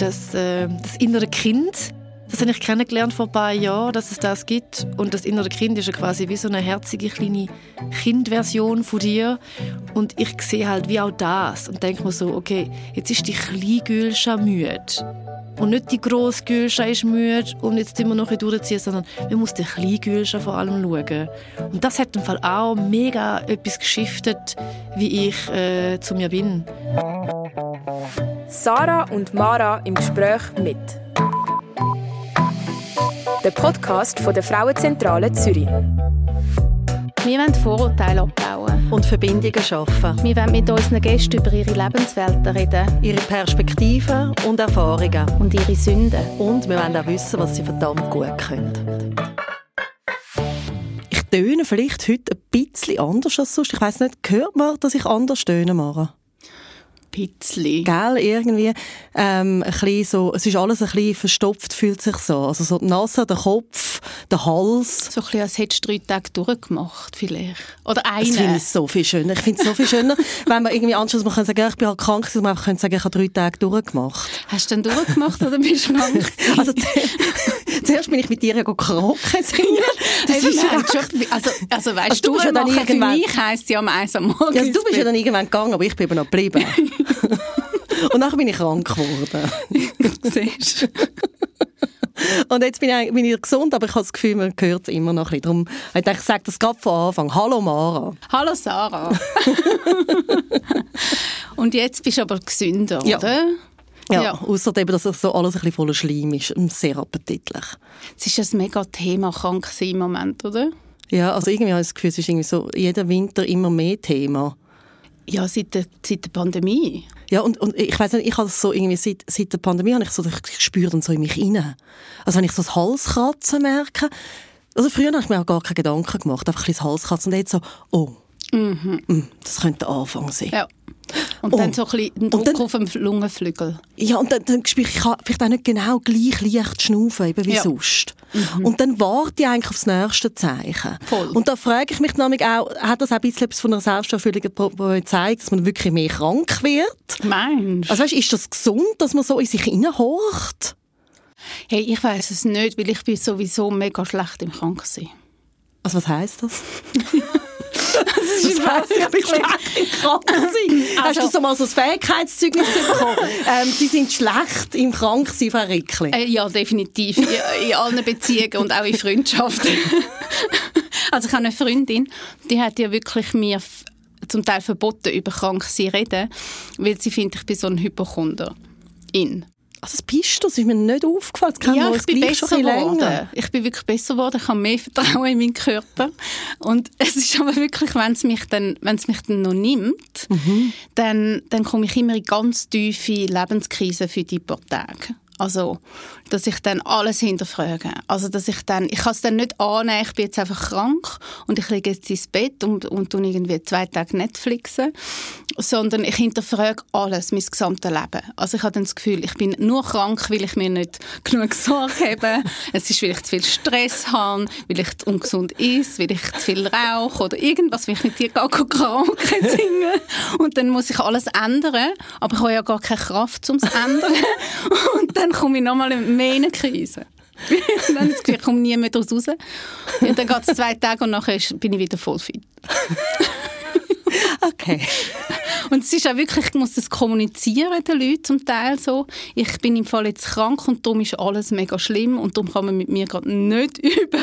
das, äh, das innere Kind. Das habe ich kennengelernt vor ein paar Jahren, dass es das gibt. Und das innere Kind ist ja quasi wie so eine herzige kleine Kindversion von dir. Und ich sehe halt wie auch das und denke mir so, okay, jetzt ist die kleine Gülscha müde. Und nicht die grosse Gülscha ist müde und jetzt immer noch ein durchziehen, sondern man muss die kleine Gülscha vor allem schauen. Und das hat im Fall auch mega etwas geschiftet, wie ich äh, zu mir bin. Sarah und Mara im Gespräch mit. Der Podcast von der Frauenzentrale Zürich. Wir wollen Vorurteile abbauen. Und Verbindungen schaffen. Wir wollen mit unseren Gästen über ihre Lebenswelten reden. Ihre Perspektiven und Erfahrungen. Und ihre Sünden. Und wir wollen auch wissen, was sie verdammt gut können. Ich töne vielleicht heute ein bisschen anders als sonst. Ich weiss nicht, hört man, dass ich anders töne, Mara? Bisschen. Gell, irgendwie, ähm, ein bisschen so, es ist alles ein bisschen verstopft, fühlt sich so. Also so die Nase, der Kopf, der Hals. So ein bisschen, als hättest du drei Tage durchgemacht, vielleicht. Oder einen. Das finde ich so viel schöner. Ich finde es so viel schöner, wenn man irgendwie anschließend man kann sagen, ich bin halt krank, dass man einfach sagen, ich habe drei Tage durchgemacht. Hast du denn durchgemacht oder bist du krank? also, zuerst bin ich mit dir Karaoke singen. Das hey, ist ja schon, also, also weißt also, du, du ja dann für mich heisst ja am eins am Morgen. Ja, also, du bist ja dann irgendwann gegangen, aber ich bin eben noch geblieben. Und dann bin ich krank geworden. Siehst Und jetzt bin ich, bin ich gesund, aber ich habe das Gefühl, man hört es immer noch ein bisschen. Darum ich ich sage das gerade von Anfang. Hallo Mara. Hallo Sarah. Und jetzt bist du aber gesünder, ja. oder? Ja, ja. außer eben, dass so alles ein bisschen voller Schleim ist. Sehr appetitlich. Es ist ein mega Thema krank im Moment, oder? Ja, also irgendwie habe ich das Gefühl, es ist irgendwie so, jeder Winter immer mehr Thema. Ja, seit der, seit der Pandemie. Ja, und, und ich weiß nicht, ich habe so irgendwie seit, seit der Pandemie habe ich so, ich spüre dann so in mich rein. Also wenn ich so das Halskratzen merke, also früher habe ich mir auch gar keine Gedanken gemacht, einfach ein das Halskratzen und jetzt so, oh, mhm. Mm, das könnte der Anfang sein. Ja. Und oh. dann so ein bisschen Druck dann, auf dem Lungenflügel. Ja, und dann, dann spüre ich, ich kann vielleicht auch nicht genau gleich leicht schnaufen, eben wie ja. sonst. Mhm. Und dann warte ich eigentlich aufs nächste Zeichen. Voll. Und da frage ich mich nämlich auch, hat das auch ein bisschen etwas von einer Selbsterfüllung gezeigt, dass man wirklich mehr krank wird? Meinst Also weißt, ist das gesund, dass man so in sich hineinhorcht? Hey, ich weiß es nicht, weil ich bin sowieso mega schlecht im Kranksein. Also was heisst das? das ist heisst, ich bin schlecht im Kranksein. Also, Hast du so mal so ein Fähigkeitszeugnis bekommen? ähm, Sie sind schlecht im Kranksein, Frau Rickli. Äh, ja, definitiv. In, in allen Beziehungen und auch in Freundschaften. also ich habe eine Freundin, die hat ja wirklich mir zum Teil verboten, über Kranksein zu reden, weil sie findet, ich bin so ein Hypochonder. In. Also das bist du, das ist mir nicht aufgefallen. Das ja, ich bin besser geworden. Ich bin wirklich besser geworden. Ich habe mehr Vertrauen in meinen Körper. Und es ist aber wirklich, wenn es mich dann, wenn es mich dann noch nimmt, mhm. dann, dann komme ich immer in ganz tiefe Lebenskrisen für die paar Tage. Also, dass ich dann alles hinterfrage. Also, dass ich dann, ich kann es dann nicht annehmen, ich bin jetzt einfach krank und ich liege jetzt ins Bett und, und tue irgendwie zwei Tage Netflixen, sondern ich hinterfrage alles, mein gesamtes Leben. Also, ich habe dann das Gefühl, ich bin nur krank, weil ich mir nicht genug Sorge habe. es ist, weil ich zu viel Stress habe, weil ich ungesund esse, weil ich zu viel rauche oder irgendwas, weil ich mit dir gar Karaoke singe. Und dann muss ich alles ändern, aber ich habe ja gar keine Kraft, um es zu ändern. Und dann komme ich nochmal mehr in eine Krise. dann Gefühl, ich komme nie mehr daraus raus. Und dann geht es zwei Tage und nachher bin ich wieder voll fit. okay. Und es ist auch wirklich, ich muss das kommunizieren den Leuten zum Teil so. Ich bin im Fall jetzt krank und darum ist alles mega schlimm und darum kann man mit mir gerade nicht über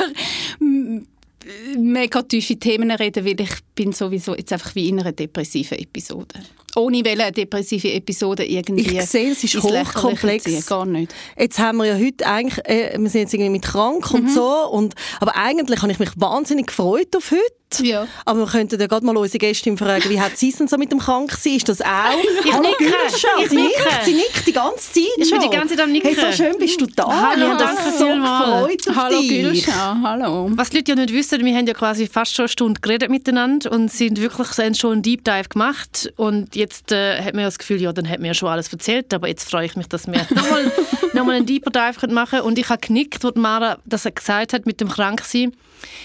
mega tiefe Themen reden, weil ich bin sowieso jetzt einfach wie in einer depressiven Episode. Ohne welche depressive Episode irgendwie Ich sehe, es ist hochkomplex. Gar nicht. Jetzt haben wir ja heute eigentlich, äh, wir sind jetzt irgendwie mit krank und mhm. so, und, aber eigentlich habe ich mich wahnsinnig gefreut auf heute. Ja. Aber wir könnten ja gerade mal unsere Gästin fragen, wie hat sie es denn so mit dem Kranksein? Ist das auch? Ich Hallo, nicke. Ich sie nickt, sie nickt die ganze Zeit Ich bin die ganze Zeit am Nicken. Hey, so schön bist du da. Hallo, ich danke so gefreut auf Hallo dich. Gülscha, hallo. Was die Leute ja nicht wissen, wir haben ja quasi fast schon eine Stunde geredet miteinander und sind wirklich schon einen Deep Dive gemacht. Und jetzt äh, hat man ja das Gefühl, ja, dann hat man ja schon alles erzählt, aber jetzt freue ich mich, dass wir nochmal noch mal einen Deeper Dive machen. Können und ich habe genickt, als Mara das gesagt hat mit dem Kranksein.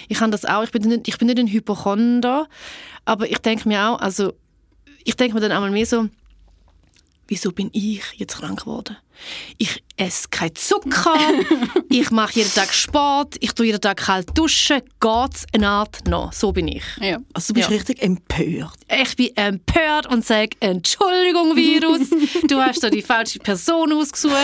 Ich habe das auch, ich bin nicht, ich bin nicht ein Hypochonder, aber ich denke mir auch, also ich denke mir dann einmal mehr so, wieso bin ich jetzt krank geworden? Ich esse keinen Zucker, ich mache jeden Tag Sport, ich tue jeden Tag kalt duschen, geht's eine Art noch. So bin ich. Ja. Also du bist Ja. richtig empört. Ich bin empört und sage, Entschuldigung, Virus, du hast da die falsche Person ausgesucht,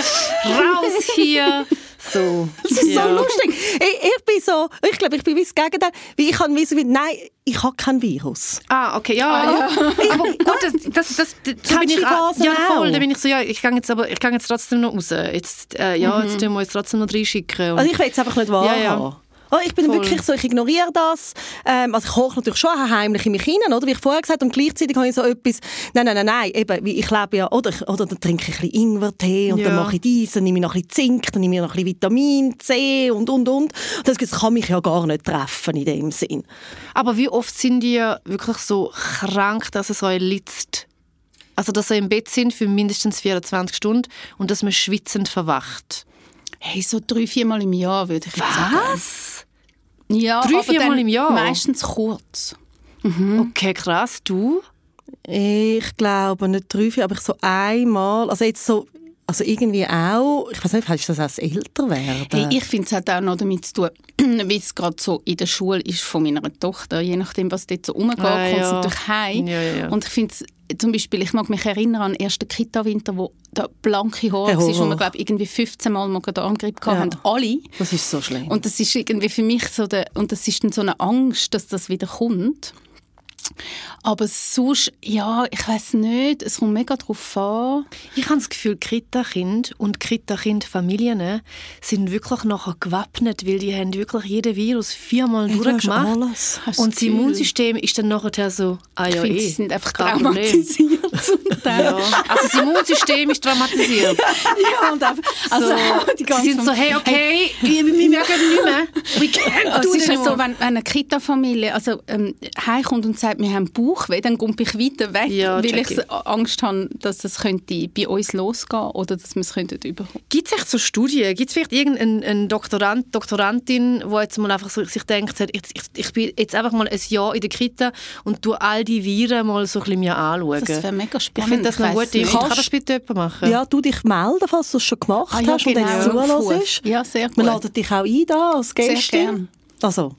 raus hier. So. Das ist so lustig. Ich, ich bin so, ich glaube, ich bin wie das Gegenteil. Wie ich kann wie so wie, nein, ich habe kein Virus. Ah, okay, ja. Aber gut, das, das, das, das so bin ich die auch- Phase Ja, voll. Da bin ich so, ja, ich gehe jetzt aber, ich gehe jetzt trotzdem noch raus. Jetzt, äh, ja, jetzt tun wir uns trotzdem noch reinschicken. Und- Also ich will es einfach nicht wahrhaben. Ja, ja. Oh, ich bin Voll. wirklich so, ich ignoriere das. Ähm, also ich koche natürlich schon heimlich in mich hinein, oder? Wie ich vorher gesagt habe. Und gleichzeitig habe ich so etwas, nein, nein, nein, nein, eben, wie ich lebe ja, oder, ich- oder dann trinke ich ein bisschen Ingwertee und dann Ja. mache ich dies, dann nehme ich noch ein bisschen Zink, dann nehme ich noch ein bisschen Vitamin C und, und, und. das, das kann mich ja gar nicht treffen in dem Sinn. Aber wie oft sind die wirklich so krank, dass es euch litzt? Also, dass ihr im Bett sind für mindestens 24 Stunden und dass man schwitzend verwacht. Hey, so drei, viermal im Jahr würde ich jetzt sagen. Was? Ja, Drei, aber viermal dann im Jahr? Meistens kurz. Okay, krass. Du? Ich glaube nicht drei, vier, aber ich so einmal, also jetzt so, also irgendwie auch, ich weiß nicht, das auch das Älterwerden? Hey, ich finde, es hat auch noch damit zu tun, wie es gerade so in der Schule ist von meiner Tochter. Je nachdem, was dort so rumgeht, Ah, kommt es ja. natürlich heim. Ja, ja, ja. Und ich finde, zum Beispiel, ich mag mich erinnern an den ersten Kita-Winter, wo der blanke Haar Hey, war, wo wir, glaube irgendwie 15 Mal Magen-Darm-Grippe Ja. hatten. Alle. das ist so schlimm. Und das ist irgendwie für mich so, der, und das ist dann so eine Angst, dass das wieder kommt. Aber sonst, ja, ich weiß nicht, es kommt mega drauf an. Ich habe das Gefühl, Kita-Kind und Kita-Kind-Familien sind wirklich nachher gewappnet, weil die haben wirklich jeden Virus viermal hast durchgemacht. alles. Und das? Immunsystem ist dann nachher so, ah Ich ja, finde, eh, sie sind einfach traumatisiert. Ja. Also das Immunsystem ist traumatisiert. Ja, und einfach, also so, sie sind so, hey, okay, wir, wir merken nicht mehr. We can't Also do es ist ja so, anymore. wenn, wenn eine Kita-Familie also, ähm, heimkommt und sagt, wir haben Bauchweh, dann komme ich weiter weg, Ja, weil ich ich. Angst habe, dass es könnte bei uns losgehen oder dass wir es könnten überkommen. Gibt es echt so Studien? Gibt es vielleicht irgendeinen Doktorand, Doktorandin, die jetzt mal einfach so, sich denkt, ich, ich, ich bin jetzt einfach mal ein Jahr in der Kita und tu all die Viren mal so ein bisschen mir anschauen? Das wäre mega ich spannend. finde das eine gute Idee. Kann das bitte jemand machen? Ja, du dich melden, falls du es schon gemacht Ah, ja, hast und genau. jetzt Aufruf. zuhörst. Ja, sehr gut. Wir laden dich auch ein da als Sehr Gästin. gern. Also,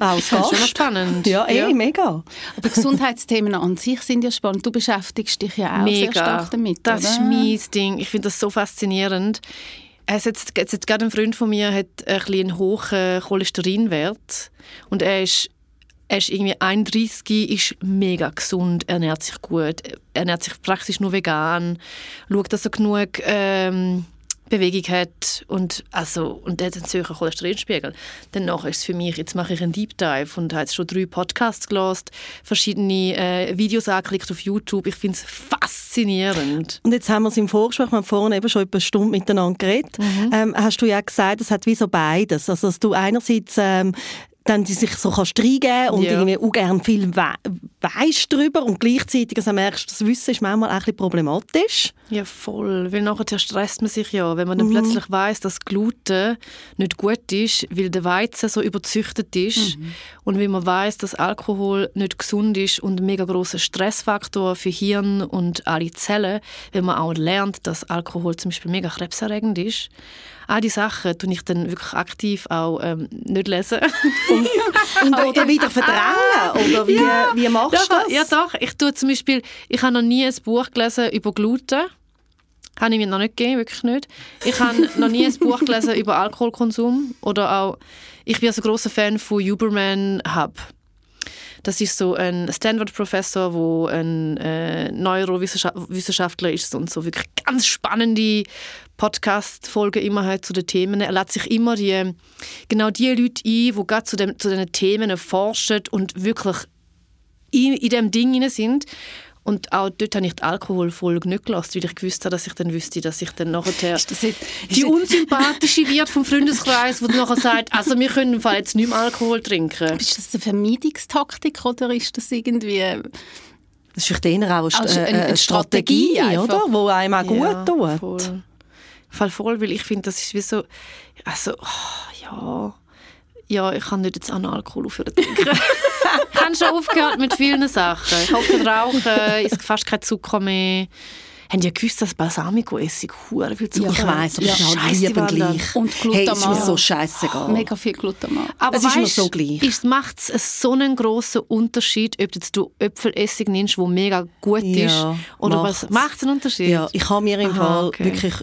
auch als Das ist schon spannend. Ja, eh, mega. Aber Gesundheitsthemen an sich sind ja spannend. Du beschäftigst dich ja auch sehr Mega. stark damit, das oder? ist mein Ding. Ich finde das so faszinierend. Es hat, jetzt hat gerade ein Freund von mir hat ein einen hohen Cholesterinwert und er ist er ist irgendwie 31, ist mega gesund, ernährt sich gut, ernährt sich praktisch nur vegan, schaut, dass er genug ähm, Bewegung hat und, also, und er hat einen höheren Cholesterinspiegel. Danach ist es für mich, jetzt mache ich einen Deep Dive und habe jetzt schon drei Podcasts gelesen, verschiedene äh, Videos angeklickt auf YouTube. Ich finde es faszinierend. Und jetzt haben wir es im Vorgespräch, wir haben vorhin eben schon etwa eine Stunde miteinander geredet, Mhm. ähm, hast du ja gesagt, es hat wie so beides. Also, dass du einerseits ähm, dann die sich so kannst reingeben und Ja. irgendwie auch gerne viel we weisst drüber und gleichzeitig also merkst, das Wissen ist manchmal auch ein bisschen problematisch. Ja, voll. Weil nachher stresst man sich ja, wenn man dann plötzlich weiß, dass Gluten nicht gut ist, weil der Weizen so überzüchtet ist und weil man weiß, dass Alkohol nicht gesund ist und ein mega großer Stressfaktor für Hirn und alle Zellen, wenn man auch lernt, dass Alkohol zum Beispiel mega krebserregend ist. All die Sachen tue ich dann wirklich aktiv auch ähm, nicht lesen. Und, oder wieder verdrängen. Oder wie, wie machst du das? Ja, doch. Ich tue zum Beispiel, ich habe noch nie ein Buch gelesen über Gluten. Habe ich mir noch nicht gegeben, wirklich nicht. Ich habe noch nie ein Buch gelesen über Alkoholkonsum. Oder auch, ich bin also großer Fan von Huberman Hub. Das ist so ein Stanford-Professor, der ein äh, Neurowissenschaftler ist und so wirklich ganz spannende Podcast-Folgen immer hat zu den Themen. Er lädt sich immer die, genau die Leute ein, die gerade zu, dem, zu diesen Themen forschen und wirklich in, in dem Ding sind. Und auch dort habe ich die Alkoholfolge nicht gelassen, weil ich gewusst habe, dass ich dann wüsste, dass ich dann nachher Ist das jetzt, ist die unsympathische wird vom Freundeskreis, die dann nachher sagt, also wir können im Fall jetzt nicht mehr Alkohol trinken. ist das eine Vermeidungstaktik oder ist das irgendwie... Das ist vielleicht eher auch eine, Also eine- äh, eine Strategie, Strategie oder? wo einem auch gut tut. Voll. Fall voll, weil ich finde, das ist wie so, also, oh, ja, ja, ich kann nicht jetzt an Alkohol aufhören trinken. ich habe schon aufgehört mit vielen Sachen. Ich habe aufgehört zu rauchen, esse fast kein Zucker mehr. haben ja gewusst, dass Balsamico-Essig hure viel Zucker Ich weiss, aber es ist halt lieben gleich. Und Hey, ist mir Glutamat. so scheissegal. Mega viel Glutamat. Aber Es ist mir so gleich. Ist, macht es so einen grossen Unterschied, ob jetzt du Äpfelessig nimmst, der mega gut Ja, ist? Oder macht's. was macht es einen Unterschied? Ja, ich habe mir im Aha, Fall okay. Wirklich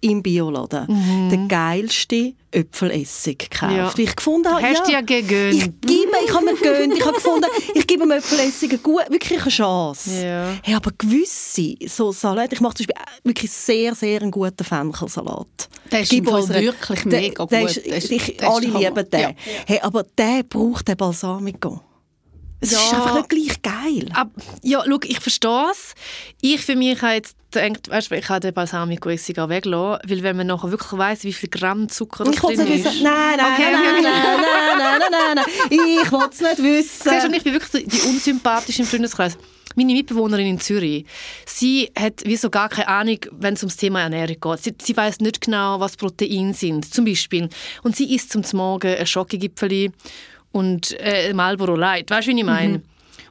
im Bioladen den geilsten Äpfelessig gekauft. Ja. Ich gefunden Hast du ja, ja gegönnt. ich gebe, ich habe mir gegönnt, ich habe gefunden, ich gebe dem Äpfelessig eine gut, wirklich eine Chance. Ja. Hey, aber gewisse so Salat, ich mache zum Beispiel wirklich sehr, sehr einen guten Fenchelsalat. Der ist Ich unserer- wirklich der- mega der gut. Ist, Der ist- ich, alle lieben den. Ja. Hey, aber der braucht den Balsamico. Es ist Ja. einfach nicht gleich geil. Ab, ja, schau, ich verstehe es. Ich für mich habe jetzt gedacht, weißt, ich habe den Balsamico-Essig auch weggelassen, weil wenn man nachher wirklich weiss, wie viel Gramm Zucker das Ich drin es nicht ist. wissen. Nein, nein, Okay, nein, okay, okay. nein, nein, nein, nein, nein, nein. Ich wollte es nicht Siehst du, wissen. ich bin wirklich die unsympathische im Freundeskreis. Meine Mitbewohnerin in Zürich, sie hat wie so gar keine Ahnung, wenn es ums Thema Ernährung geht. Sie, sie weiß nicht genau, was Proteine sind, zum Beispiel. Und sie isst zum Morgen ein Schokogipfeli und äh, Marlboro Light. Weißt du, wie ich meine? Mhm.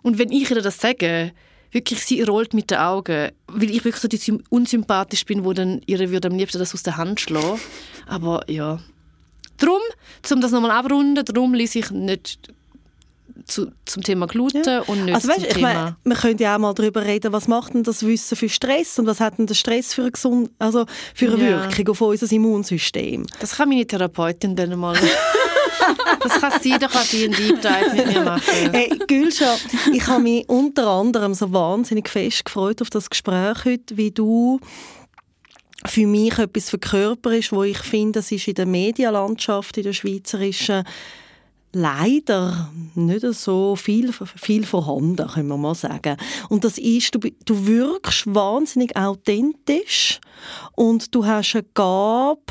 Und wenn ich ihr das sage, wirklich, sie rollt mit den Augen, weil ich wirklich so die sym- unsympathisch bin, wo dann ihre würde am liebsten das aus der Hand schlagen. Aber ja. Drum, um das nochmal abrunden, darum lese ich nicht zu, zum Thema Gluten und nicht Also weißt, zum ich Thema... meine, wir können ja auch mal darüber reden, was macht denn das Wissen für Stress und was hat denn der Stress für eine, gesund, also für eine Ja. Wirkung auf unser Immunsystem? Das kann meine Therapeutin dann mal... das kann sie, da kann sie einen Deep Dive mit mir machen. Hey, Gülscha, ich habe mich unter anderem so wahnsinnig fest gefreut auf das Gespräch heute, wie du für mich etwas verkörperst, wo ich finde, es ist in der Medienlandschaft, in der schweizerischen, leider nicht so viel, viel vorhanden, können wir mal sagen. Und das ist, du, du wirkst wahnsinnig authentisch und du hast eine Gabe,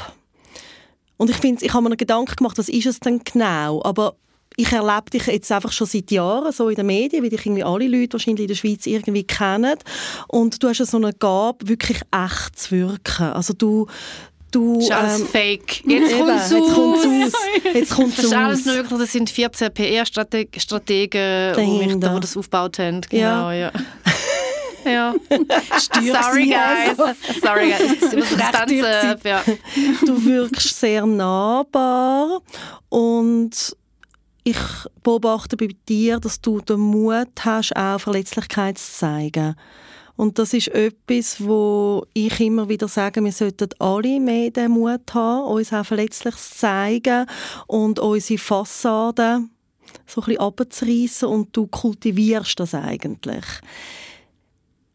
und ich finde, ich habe mir einen Gedanken gemacht, was ist es denn genau? Aber ich erlebe dich jetzt einfach schon seit Jahren so in den Medien, wie dich irgendwie alle Leute wahrscheinlich in der Schweiz irgendwie kennen. Und du hast ja so eine Gabe, wirklich echt zu wirken. Also du, du Das ist alles ähm, fake. Jetzt eben, kommt es jetzt kommt's aus. aus. Jetzt kommt's Das ist alles aus. nur wirklich, das sind 14 PR-Strategen, die mich Dahinter. da, die das aufgebaut haben. Genau, Ja. ja. ja. Sorry, guys. Sorry, guys. Ich muss das. Ja. du wirkst sehr nahbar und ich beobachte bei dir, dass du den Mut hast, auch Verletzlichkeit zu zeigen. Und das ist etwas, wo ich immer wieder sage, wir sollten alle mehr den Mut haben, uns auch verletzlich zu zeigen und unsere Fassade so ein bisschen abzureissen und du kultivierst das eigentlich.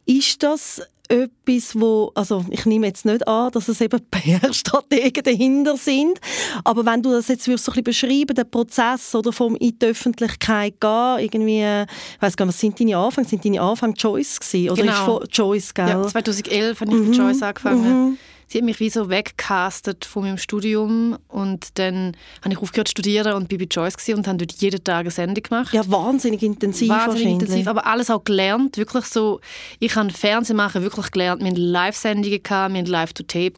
Ist das etwas, wo, also ich nehme jetzt nicht an, dass es eben PR-Strategen dahinter sind, aber wenn du das jetzt würdest so ein bisschen beschreiben, den Prozess oder vom in die Öffentlichkeit gehen, irgendwie, ich weiss gar nicht, was sind deine Anfänge? Sind deine Anfänge Joyce gewesen? Oder Genau. ist von Joyce, gell? Ja, 2011 habe ich mit Joyce angefangen. mhm. Sie hat mich wie so weggecastet von meinem Studium und dann habe ich aufgehört zu studieren und bin bei Joyce gewesen und habe dort jeden Tag eine Sendung gemacht. Ja, wahnsinnig intensiv Wahnsinnig intensiv, aber alles auch gelernt, wirklich so, ich habe Fernsehen machen wirklich gelernt, wir hatten Live-Sendungen, wir hatten Live-to-Tape,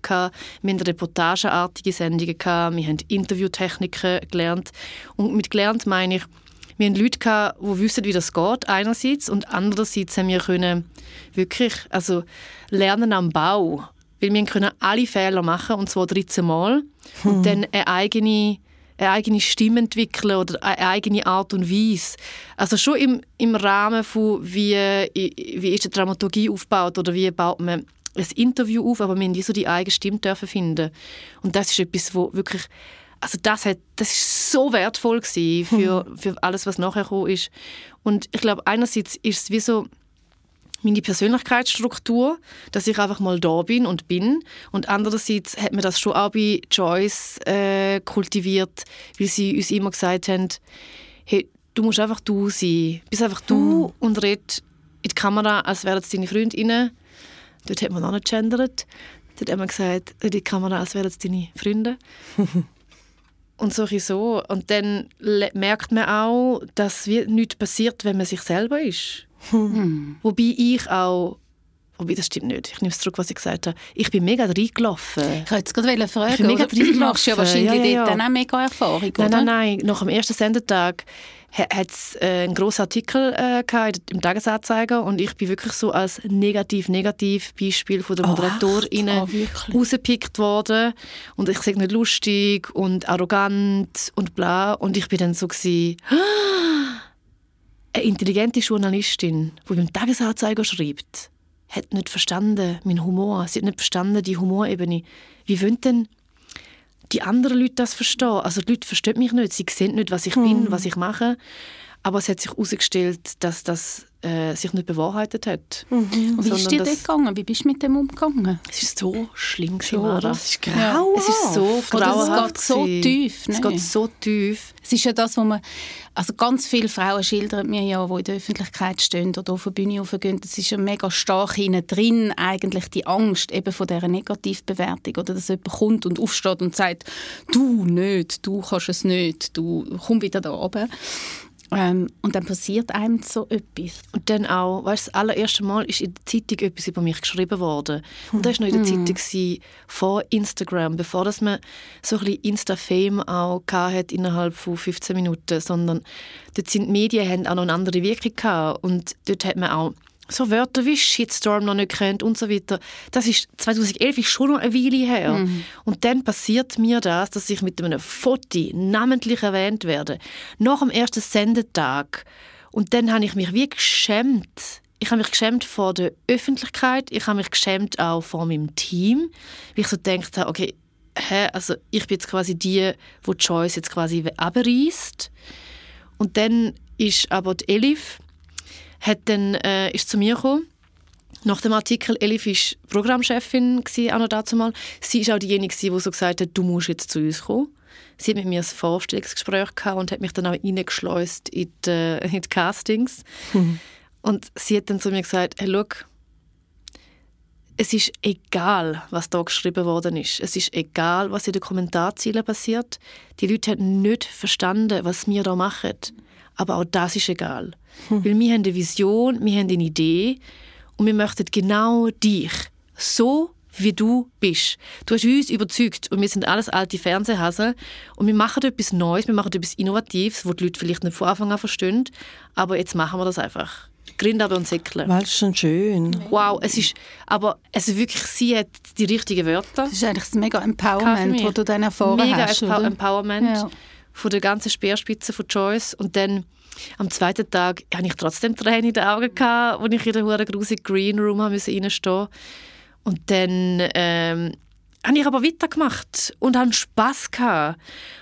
wir hatten reportageartige Sendungen, wir haben Interviewtechniken gelernt. Und mit gelernt meine ich, wir hatten Leute, gehabt, die wissen, wie das geht, einerseits, und andererseits haben wir können wirklich, also lernen am Bau, weil wir können alle Fehler machen, und zwar 13 Mal, und dann eine eigene eine eigene Stimme entwickeln oder eine eigene Art und Weise. Also schon im, im Rahmen von, wie, wie ist eine Dramaturgie aufgebaut oder wie baut man ein Interview auf, aber wir haben so die eigene Stimme dürfen finden. Und das ist etwas, wo wirklich, also das, hat, das ist so wertvoll gewesen für, für alles, was nachher gekommen ist. Und ich glaube, einerseits ist es wie so, meine Persönlichkeitsstruktur, dass ich einfach mal da bin und bin. Und andererseits hat mir das schon auch bei Joyce äh, kultiviert, weil sie uns immer gesagt haben, hey, du musst einfach du sein. Bist einfach du und red in die Kamera, als wären es deine Freundinnen. Dort hat man noch nicht gendert. Dort hat man gesagt, in die Kamera, als wären es deine Freunde. Und so so. Und dann merkt man auch, dass nichts passiert, wenn man sich selber ist. Wobei ich auch Wobei, das stimmt nicht. Ich nehme es zurück, was ich gesagt habe. Ich bin mega reingelaufen. Ich wollte jetzt gerade fragen, ich bin mega du machst ja wahrscheinlich ja, ja, ja. dort dann auch mega Erfahrung, Nein, nein, nein. Nach dem ersten Sendetag hat es äh, einen grossen Artikel äh, gehabt im Tagesanzeiger und ich bin wirklich so als negativ-negativ Beispiel von der Oh, Moderatorin wirklich? rausgepickt worden und ich sage nicht lustig und arrogant und bla und ich bin dann so gewesen, eine intelligente Journalistin, die beim Tagesanzeiger schreibt, hat nicht verstanden meinen Humor, sie hat nicht verstanden die Humorebene. Wie wollen denn die anderen Leute das verstehen. Also die Leute verstehen mich nicht, sie sehen nicht, was ich bin, was ich mache. Aber es hat sich herausgestellt, dass das äh, sich nicht bewahrheitet hat. Und wie ist dir das- gegangen? Wie bist du mit dem umgegangen? Es ist so schlimm gewesen, Schon, Mara. oder? Das ist grau. Es ist so Oder es geht so tief, Es ne? geht so tief. Es ist ja das, wo man, also ganz viele Frauen schildern mir ja, die in der Öffentlichkeit stehen oder auf der Bühne raufgehen, das ist ja mega stark innen drin, eigentlich die Angst eben von dieser Negativbewertung oder dass jemand kommt und aufsteht und sagt, du nicht, du kannst es nicht, du komm wieder da oben. Ähm, und dann passiert einem so etwas. Und dann auch, weißt, das allererste Mal ist in der Zeitung etwas über mich geschrieben worden. Und das war noch in der Zeitung gewesen, vor Instagram, bevor dass man so ein bisschen Insta-Fame auch hat innerhalb von 15 Minuten, sondern dort sind die Medien haben auch noch eine andere Wirkung gehabt. Und dort hat man auch so Wörter wie Shitstorm noch nicht kennt und so weiter. Das ist 2011 ist schon noch eine Weile her. Und dann passiert mir das, dass ich mit einem Foto namentlich erwähnt werde. Nach dem ersten Sendetag. Und dann habe ich mich wie geschämt. Ich habe mich geschämt vor der Öffentlichkeit. Ich habe mich geschämt auch vor meinem Team. Weil ich so gedacht habe, okay, hä, also ich bin jetzt quasi die, wo die Choice jetzt quasi abreißt. Und dann ist aber die Elif hat dann, äh, ist zu mir gekommen. Nach dem Artikel, Elif war Programmchefin, gewesen, auch noch dazu mal. Sie war auch diejenige, die so gesagt hat, du musst jetzt zu uns kommen. Sie hat mit mir ein Vorstellungsgespräch gehabt und hat mich dann auch reingeschleust in die, äh, in die Castings. Und sie hat dann zu mir gesagt, hey, schau, es ist egal, was da geschrieben worden ist. Es ist egal, was in den Kommentarzielen passiert. Die Leute haben nicht verstanden, was wir da machen. Aber auch das ist egal. Weil wir haben eine Vision, wir haben eine Idee und wir möchten genau dich, so wie du bist. Du hast uns überzeugt und wir sind alles alte Fernsehhasen und wir machen etwas Neues, wir machen etwas Innovatives, wo die Leute vielleicht nicht von Anfang an verstehen, aber jetzt machen wir das einfach. Grindade und Säckle. Weil schon schön. Wow, es ist, aber es ist wirklich, sie hat die richtigen Wörter. Das ist eigentlich das mega Empowerment, das du dann erfahren Mega hast, oder? Empowerment Ja. Von der ganzen Speerspitze von Joyce und dann am zweiten Tag hatte ich trotzdem Tränen in den Augen, gehabt, als ich in der hure grusigen Green Room haben musste reinstehen Und dann ähm, habe ich aber weitergemacht und hatte Spass.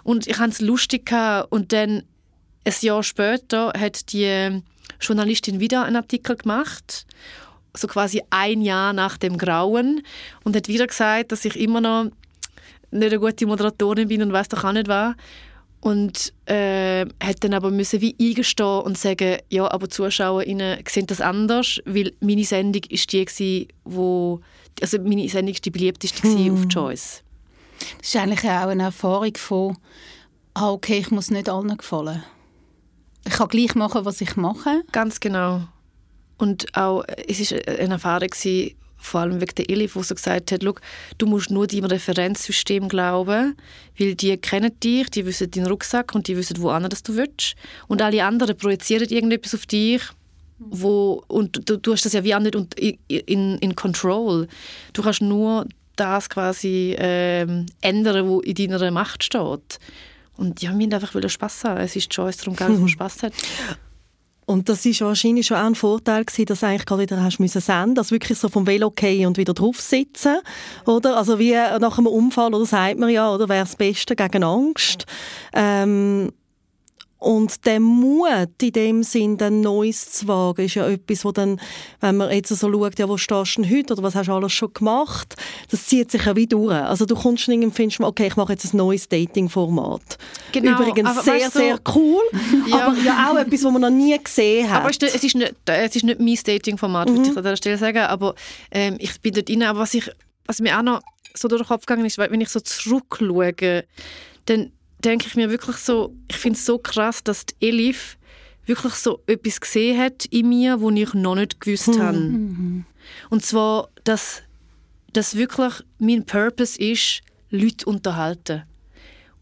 Und ich hatte es lustig. Und dann, ein Jahr später, hat die Journalistin wieder einen Artikel gemacht so quasi ein Jahr nach dem Grauen und hat wieder gesagt, dass ich immer noch nicht eine gute Moderatorin bin und weiß doch auch nicht was. Und äh, hat dann aber müssen wie eingestehen und sagen, ja, aber die ZuschauerInnen sehen das anders, weil meine Sendung ist die gewesen, wo also meine Sendung ist die beliebteste gewesen auf Choice. Das ist eigentlich auch eine Erfahrung von, ah, okay, ich muss nicht allen gefallen. Ich kann gleich machen, was ich mache. Ganz genau. Und auch, es ist eine Erfahrung gewesen, vor allem wegen der Elif, die so gesagt hat, «Schau, du musst nur deinem Referenzsystem glauben, weil die kennen dich, die wissen deinen Rucksack und die wissen, wo dass du willst. Und alle anderen projizieren irgendetwas auf dich, wo, und du, du hast das ja wie auch nicht und- in, in, Control. Du kannst nur das quasi ähm, ändern, was in deiner Macht steht. Und ja, wir wollten einfach Spass haben. Es ist die Chance darum gegangen, dass man Spass hat. Und das ist wahrscheinlich schon auch ein Vorteil gewesen, dass eigentlich gerade wieder hast müssen senden, also wirklich so vom Velo gehen und wieder drauf sitzen, oder? Also wie nach einem Unfall, oder sagt man ja, oder wäre das Beste gegen Angst. Ähm, und der Mut in dem Sinn, dann Neues zu wagen, ist ja etwas, wo dann, wenn man jetzt so schaut, ja, wo stehst du denn heute oder was hast du alles schon gemacht, das zieht sich ja wie durch. Also du kommst dann irgendwie findest, okay, ich mache jetzt ein neues Dating-Format. Genau, Übrigens aber sehr, weißt du- sehr cool, Ja. aber ja auch etwas, was man noch nie gesehen hat. Aber es ist nicht, es ist nicht, nicht mein Dating-Format, würde ich an dieser Stelle sagen. Aber ähm, ich bin dort rein. Aber was, ich, was mir auch noch so durch den Kopf gegangen ist, weil wenn ich so zurückschaue, dann denke ich mir wirklich so, ich finde es so krass, dass die Elif wirklich so etwas gesehen hat in mir, wo ich noch nicht gewusst habe. Und zwar, dass, dass wirklich mein Purpose ist, Leute unterhalten.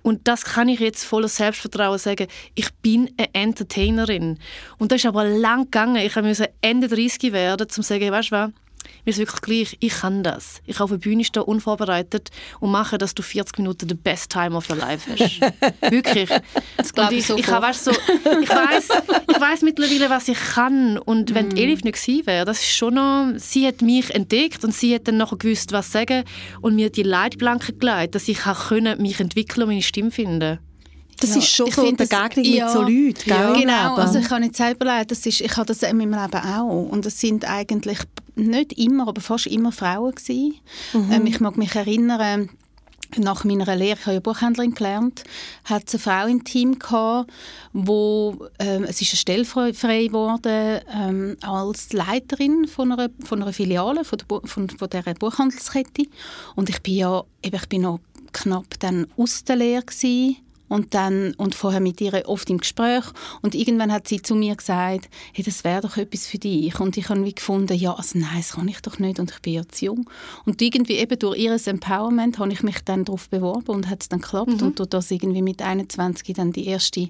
Und das kann ich jetzt voller Selbstvertrauen sagen. Ich bin eine Entertainerin. Und das ist aber lang gegangen. Ich musste Ende 30 werden, um zu sagen, weißt du was? Mir ist wirklich gleich, ich kann das. Ich kann auf der Bühne stehen, unvorbereitet und mache, dass du 40 Minuten the best time of your life hast. wirklich. Das glaube ich, ich, so ich, weißt, so, ich weiß ich weiss mittlerweile, was ich kann. Und wenn mm. Elif nicht gewesen wäre, das ist schon noch, sie hat mich entdeckt und sie hat dann noch gewusst, was sagen und mir die Leitplanke gelegt, dass ich können, mich entwickeln und meine Stimme finden das ja, ist schon so eine Begegnung ja, mit so Leuten, ja, Genau, also ich kann nicht selber leiden, das ist, ich habe das in meinem Leben auch. Und es sind eigentlich nicht immer, aber fast immer Frauen gewesen. Mhm. Ähm, ich mag mich erinnern, nach meiner Lehre, ich habe ja Buchhändlerin gelernt, hat es eine Frau im Team gehabt, wo ähm, es ist eine Stelle frei, frei geworden ähm, als Leiterin von einer, von einer Filiale von, der, von, von dieser Buchhandelskette. Und ich bin ja eben, ich bin noch knapp dann aus der Lehre gewesen und dann und vorher mit ihr oft im Gespräch. Und irgendwann hat sie zu mir gesagt, hey, das wäre doch etwas für dich. Und ich habe wie gefunden, ja, also nein, das kann ich doch nicht. Und ich bin ja zu jung. Und irgendwie eben durch ihr Empowerment habe ich mich dann darauf beworben und hat es dann geklappt. Mhm. und durch das irgendwie mit 21 dann die erste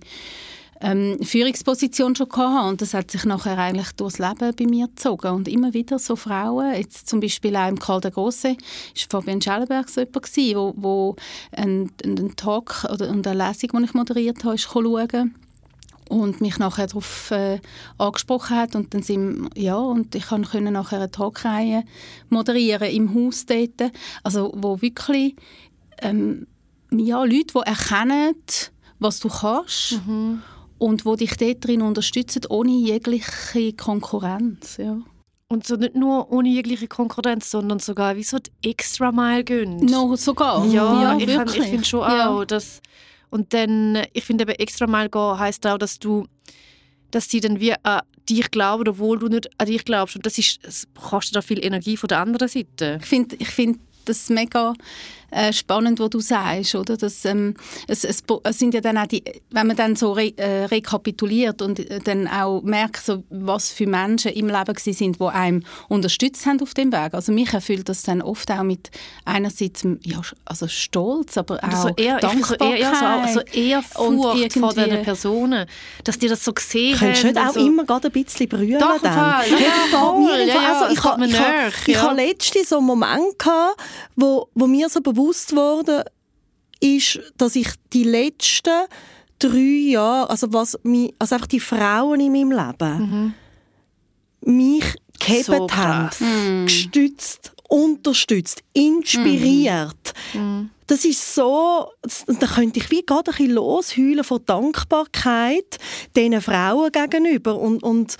ähm, Führungsposition schon gehabt und das hat sich nachher eigentlich durchs Leben bei mir gezogen. Und immer wieder so Frauen, jetzt zum Beispiel auch im Karl der Grosse, war Fabian Schellenberg so jemand gewesen, wo, wo einen, einen Talk oder eine Lesung, die ich moderiert habe, ist schauen und mich nachher darauf äh, angesprochen hat. Und dann sind ja und ich konnte nachher eine Talkreihe moderieren im Haus dort, also wo wirklich ähm, ja, Leute, die erkennen, was du kannst mhm und wo dich dort drin unterstützen, ohne jegliche Konkurrenz. Ja. Und so nicht nur ohne jegliche Konkurrenz, sondern sogar wie so die extra Mile gehen. No, sogar? Ja, ja ich, ich finde schon ja. auch, dass und dann, ich finde eben extra Mile gehen heisst auch, dass du dass die dann wie an dich glauben, obwohl du nicht an dich glaubst. Und das, ist, das kostet auch viel Energie von der anderen Seite. Ich finde ich find das mega äh, spannend, was du sagst, oder? Das, ähm, es, es, es, sind ja dann auch die, wenn man dann so re, äh, rekapituliert und äh, dann auch merkt, so, was für Menschen im Leben sie sind, die einem unterstützt haben auf dem Weg. Also mich erfüllt das dann oft auch mit einerseits ja, also Stolz, aber auch also eher, Dankbarkeit. Eher, so, also Ehrfurcht vor diesen Personen, dass die das so gesehen haben. Könntest du nicht auch so. immer gerade ein bisschen berühren? Doch, dann? Ja, ja, ja, also ich habe ich ha, ha letztens so einen Moment gehabt, wo, wo mir so bewusst bewusst worden ist, dass ich die letzten drei Jahre, also was mich, also einfach die Frauen in meinem Leben, mhm. mich gehebt so haben, mhm. gestützt, unterstützt, inspiriert. Mhm. Das ist so, da könnte ich wie gerade ein bisschen losheulen von Dankbarkeit diesen Frauen gegenüber und, und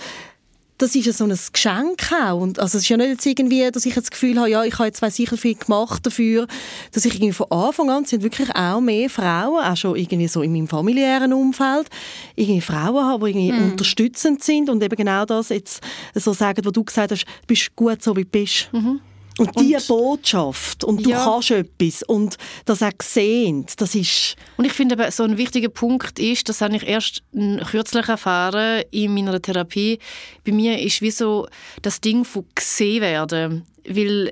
das ist ja so ein Geschenk auch. Und also es ist ja nicht jetzt irgendwie, dass ich jetzt das Gefühl habe, ja, ich habe jetzt sicher viel gemacht dafür, dass ich irgendwie von Anfang an sind wirklich auch mehr Frauen, auch schon irgendwie so in meinem familiären Umfeld, irgendwie Frauen haben, die irgendwie mm. unterstützend sind und eben genau das jetzt so sagen, was du gesagt hast, du bist gut so, wie du bist. Mhm. Und diese Botschaft. Und du ja. kannst etwas. Und das auch gesehen, das ist... Und ich finde, so ein wichtiger Punkt ist, das habe ich erst kürzlich erfahren in meiner Therapie, bei mir ist wie so das Ding von gesehen werden, weil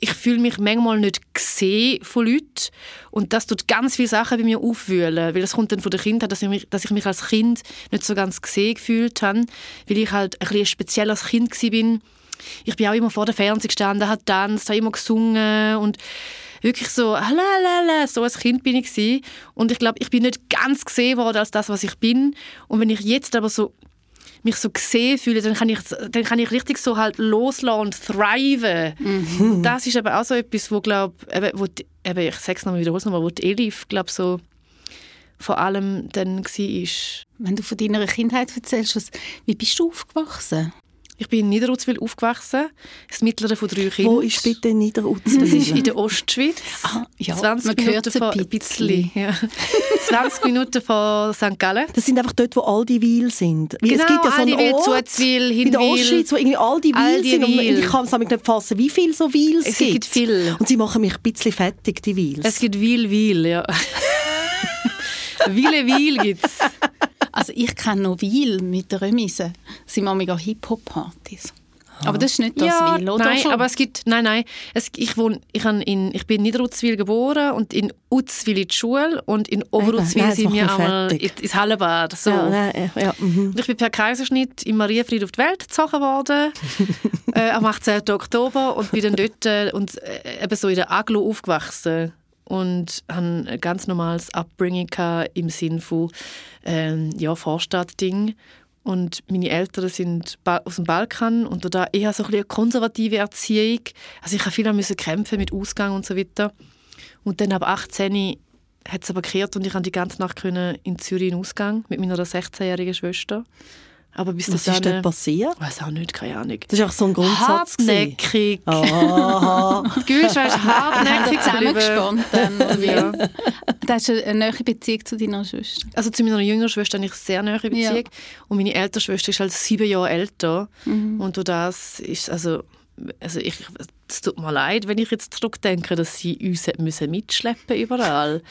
ich fühle mich manchmal nicht gesehen von Leuten. Und das tut ganz viele Sachen bei mir aufwühlen, weil das kommt dann von der Kindheit, dass ich mich, dass ich mich als Kind nicht so ganz gesehen gefühlt habe, weil ich halt ein bisschen speziell als Kind war ich bin auch immer vor dem Fernseher gestanden, habe getanzt, habe immer gesungen und wirklich so, lalala, so als Kind bin ich gewesen. und ich glaube, ich bin nicht ganz gesehen worden als das, was ich bin und wenn ich jetzt aber so mich so gesehen fühle, dann kann ich, dann kann ich richtig so halt loslassen und thriven. Mhm. Das ist aber auch so etwas, wo glaube wo die, eben, ich sage es nochmal, wiederhole es nochmal, wo die Elif, glaube so vor allem dann war. Wenn du von deiner Kindheit erzählst, was, wie bist du aufgewachsen? Ich bin in Niederutzwil aufgewachsen, das mittlere von drei Kindern. Wo ist bitte Niederutzwil? Das ist in der Ostschweiz. Ah, ja, 20 man Minuten von, ein bisschen. Ja. 20 Minuten von St. Gallen. Das sind einfach dort, wo all die Weil sind. Weil genau, es gibt ja so einen Ort Zuzwil, in der Ostschweiz, wo irgendwie all die Weil sind. Und ich kann es nicht fassen, wie viele so Weil es, es gibt. Es gibt viel. Und sie machen mich ein bisschen fettig, die Weils. Es gibt Weil, Weil, ja. Wille, gibt es. Also ich kenne noch Weil mit der Remise. Das sind mega Hip-Hop-Partys. Aber das ist nicht das ja, Wil, oder? Nein, schon? aber es gibt, nein, nein. Es, ich, wohne, ich, in, ich bin in Niederutzwil geboren und in Utzwil in die Schule und in Oberutzwil sind wir einmal ins Hallenbad. So. Ja, nein, ja, mhm. Ich bin per Kaiserschnitt in Marienfried auf die Welt gezogen worden, äh, am 18. Oktober und bin dann dort äh, und, äh, eben so in der Aglo aufgewachsen und hatte ein ganz normales Upbringing im Sinn von ähm, ja, Vorstadtding. Und meine Eltern sind aus dem Balkan und da eher so eine konservative Erziehung. Also ich habe viel kämpfen mit Ausgang und so weiter. Und dann ab 18 hat es aber gekehrt und ich konnte die ganze Nacht in Zürich in Ausgang mit meiner 16-jährigen Schwester. Aber bis Was das ist dort passiert? Weiß auch nicht, keine Ahnung. Das ist auch so ein Grundsatz. Hartnäckig. Die Gülsch ist hartnäckig geblieben. zusammengespannt dann? Ja. Da hast du eine neue Beziehung zu deiner Schwester. Also zu meiner jüngeren Schwester habe ich eine sehr nahe Beziehung. Ja. Und meine ältere Schwester ist halt sieben Jahre älter. Mhm. Und durch das ist, also, also ich, es tut mir leid, wenn ich jetzt zurückdenke, dass sie uns müssen mitschleppen überall.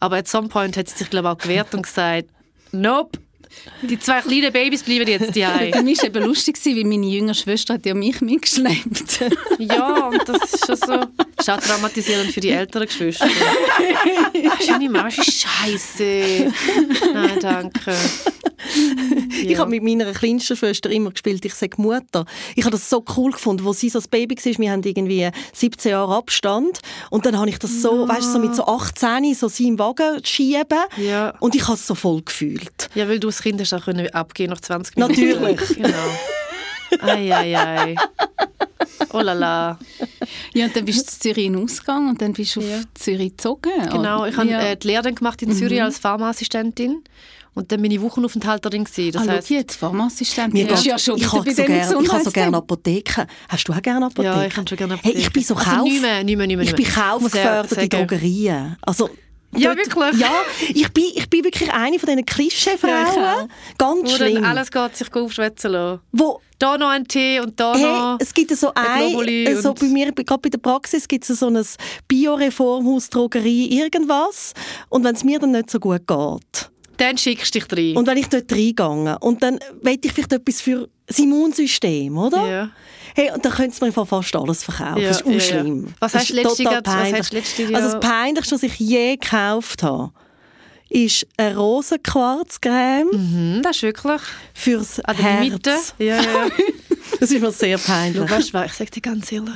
Aber at some point hat sie sich, glaube ich, auch gewehrt und gesagt, nope, die zwei kleinen Babys bleiben jetzt die Bei mir war es eben lustig, weil meine jüngere Schwester hat ja mich mitgeschleppt. Ja, und das ist schon so. Das ist auch traumatisierend für die älteren Geschwister. Schöne Mama, scheiße. Nein, danke. Ich habe mit meiner kleinsten Schwester immer gespielt, ich sage Mutter. Ich habe das so cool gefunden, wo sie so ein Baby war. Wir haben irgendwie 17 Jahre Abstand. Und dann habe ich das so, weißt du, so mit so 18 so sie im Wagen schieben. Ja. Und ich habe es so voll gefühlt. Ja, weil du als Kind hast auch können abgehen nach 20 Minuten. Natürlich. Genau. Ei, ei, ei. Oh la la. Ja, und dann bist du zu Zürich in Ausgang und dann bist du Ja. auf Zürich gezogen. Genau, ich habe ja. äh, die Lehre dann gemacht in Zürich als Pharmaassistentin. Und dann bin ich Wochenaufenthalterin. Gewesen. Das ah, heisst, jetzt, Pharmaassistentin. Mir Ja, ja schon ich habe so gerne ich habe so gerne Gesundheitsthemen. Apotheken. Hast du auch gerne Apotheken? ja, ich habe schon gerne Hey, ich bin so also, Kauf... nicht mehr, nicht mehr, nicht mehr, Ich bin kaufgefördert in. Drogerien. Also, Ja, wirklich? Ja, ich bin, ich bin wirklich eine von diesen Klischeefrauen. Ganz Wo schlimm. dann alles geht sich aufschwätzen lassen. wo, Da noch ein Tee und da hey, noch. es gibt so ein, so und- bei mir, gerade bei der Praxis gibt es so ein Bioreformhaus, Drogerie, irgendwas. Und wenn es mir dann nicht so gut geht, Dann schickst du dich rein. und wenn ich dort reingehe, und dann will ich vielleicht etwas für das Immunsystem, oder? Ja. Hey, und dann könntest du mir fast alles verkaufen. Ja, das ist ja, ja. unschlimm. Was Das hast ist du letztes Jahr- was peinlich. hast du letztes Jahr- Also das Peinlichste, was ich je gekauft habe, ist eine Rosenquarzcreme Hm, das ist wirklich fürs an der Herz. Mitte. Ja, ja. Das ist mir sehr peinlich. Du weißt du was, ich sag dir ganz ehrlich,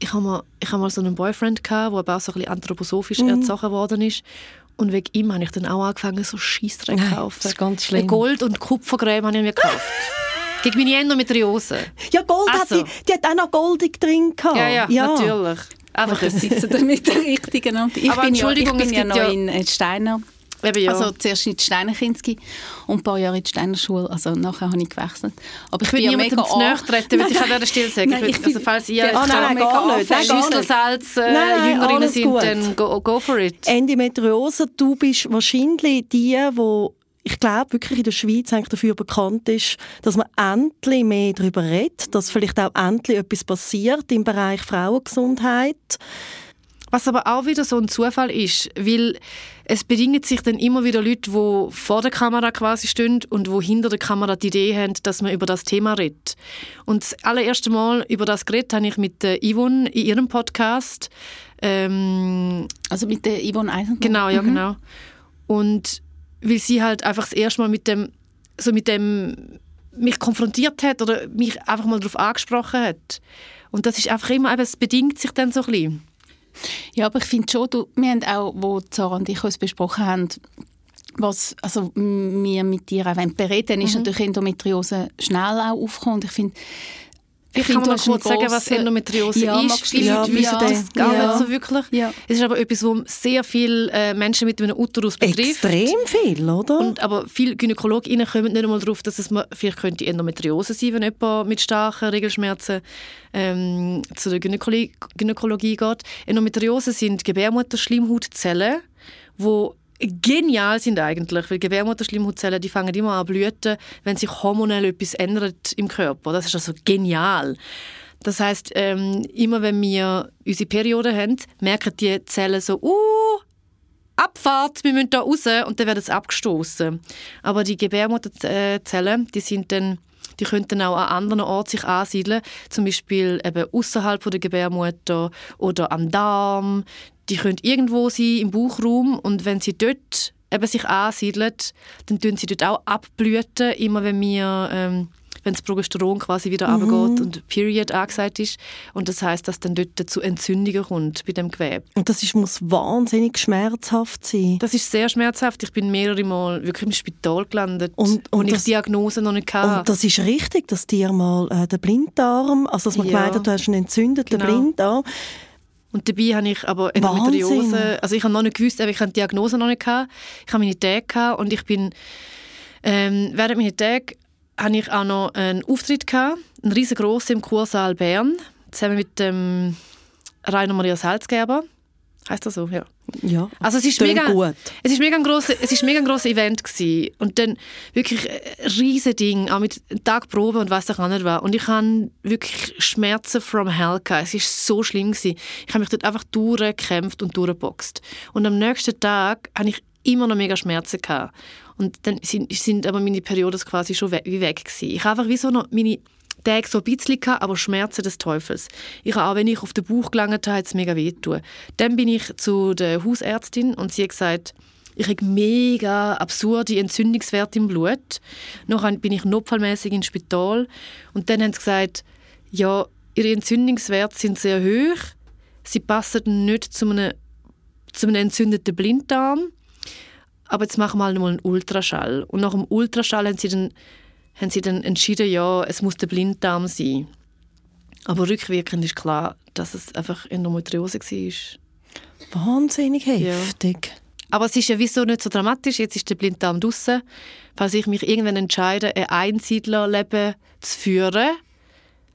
ich habe mal, ich hab mal so einen Boyfriend gehabt, der aber auch so ein bisschen anthroposophisch Mhm. erzogen worden ist. Und wegen ihm habe ich dann auch angefangen, so Scheissdreck zu kaufen. das ist ganz schlimm. Eine Gold- und Kupfercreme habe ich mir gekauft. gegen meine Endometriose. Ja, Gold hat Also. die, die hat auch noch goldig drin gehabt. Ja, ja, natürlich. Einfach Das ein sitzen dann mit der richtigen und ich Aber bin ja, ich Entschuldigung, bin es ja gibt noch ja- in äh, Steiner. Eben ja. Also zuerst in die Steiner Kinski und ein paar Jahre in die Steiner Schule. Also nachher habe ich gewechselt. Aber ich, ich bin ja mega zu nahe treten, weil ich kann an der Stelle sagen, Nein, ich also bin- falls ihr Ja, Ah, nein, gar nicht. Schüsselsalz äh, Nein, nein, Jüngerinnen sind, gut. dann go, go for it. Endometriose, du bist wahrscheinlich die, wo ich glaube wirklich in der Schweiz eigentlich dafür bekannt ist, dass man endlich mehr darüber redet, dass vielleicht auch endlich etwas passiert im Bereich Frauengesundheit. Was aber auch wieder so ein Zufall ist, weil es bedingen sich dann immer wieder Leute, die vor der Kamera quasi stehen und wo hinter der Kamera die Idee haben, dass man über das Thema redet. Und das allererste Mal über das geredet habe ich mit der Yvonne in ihrem Podcast. Ähm, Also mit der Yvonne Eisenberg. Genau, ja, genau. Und weil sie halt einfach das erste Mal mit dem, so mit dem mich konfrontiert hat oder mich einfach mal darauf angesprochen hat. Und das ist einfach immer, eben, es bedingt sich dann so ein bisschen. Ja, aber ich finde schon, du, wir haben auch, wo Sarah und ich uns besprochen haben, was also, wir mit dir auch wollen bereden, Mhm. ist natürlich Endometriose schnell auch aufgekommen. Und ich finde, Ich finde, kann mal kurz sagen, was Endometriose Ja, ist. Viele ja, Leute wissen ja, das gar ja. nicht so wirklich. Ja. Es ist aber etwas, was sehr viele äh, Menschen mit einem Uterus betrifft. Extrem viel, oder? Und aber viele GynäkologInnen kommen nicht einmal darauf, dass es mal, vielleicht könnte Endometriose sein, wenn jemand mit starken Regelschmerzen ähm, zu der Gynäkologie, Gynäkologie geht. Endometriose sind Gebärmutterschleimhautzellen, die genial sind eigentlich, weil Gebärmutterschleimhautzellen, die fangen immer an blüten, wenn sich hormonell etwas ändert im Körper. Das ist also genial. Das heißt, ähm, immer wenn wir unsere Periode haben, merken die Zellen so, uh, Abfahrt, wir müssen da raus und dann werden sie abgestoßen. Aber die Gebärmutterzellen, die sind dann die können dann auch an anderen Orten sich ansiedeln, zum Beispiel eben außerhalb der Gebärmutter oder am Darm. Die können irgendwo sein im Bauchraum und wenn sie dort eben sich ansiedeln, dann tun sie dort auch abblüten, immer wenn wir ähm, wenn das Progesteron quasi wieder mhm. runtergeht und Period angesagt ist. Und das heißt, dass dann dort zu Entzündungen kommt bei dem Gewebe. Und das ist, muss wahnsinnig schmerzhaft sein. Das ist sehr schmerzhaft. Ich bin mehrere Mal wirklich im Spital gelandet und, und, und ich die Diagnose noch nicht hatte. Und das ist richtig, dass dir mal äh, der Blinddarm, also dass man ja. gemeint hat, du hast einen entzündeten genau. Blinddarm, und dabei habe ich aber Endometriose, also ich habe noch nicht gewusst, ich habe die Diagnose noch nicht gehabt. Ich habe meine Tage und ich bin ähm, während meiner Tage hatte ich auch noch einen Auftritt gehabt, einen riesengroßen im Kursaal Bern, zusammen mit dem Rainer Maria Salzgeber. Heißt das so? Ja. Ja. Also es ist mega, gut. es ist mega ein grosses, es ist mega ein grosses Event gewesen. und dann wirklich ein riesen Ding, auch mit Tagprobe und was auch nicht war. Und ich hatte wirklich Schmerzen from hell gehabt. Es ist so schlimm gewesen. Ich habe mich dort einfach durchgekämpft und durchgeboxt. Und am nächsten Tag hatte ich immer noch mega Schmerzen gehabt. Und dann sind, sind aber meine Perioden quasi schon weg, wie weg gewesen. Ich habe einfach wie so noch meine Tage so ein bisschen aber Schmerzen des Teufels. Ich auch, wenn ich auf den Bauch gelangt habe, hat es mega weh Dann bin ich zu der Hausärztin und sie hat gesagt, ich habe mega absurde Entzündungswerte im Blut. Nachher bin ich notfallmäßig ins Spital und dann haben sie gesagt, ja, ihre Entzündungswerte sind sehr hoch, sie passen nicht zu einem, zu einem entzündeten Blinddarm aber jetzt machen wir halt mal einen Ultraschall. Und nach dem Ultraschall haben sie dann, haben sie dann entschieden, ja, es muss der Blinddarm sein. Aber rückwirkend ist klar, dass es einfach Endometriose war. Wahnsinnig heftig. Ja. Aber es ist ja wieso nicht so dramatisch. Jetzt ist der Blinddarm draußen. Falls ich mich irgendwann entscheide, ein Einsiedlerleben zu führen,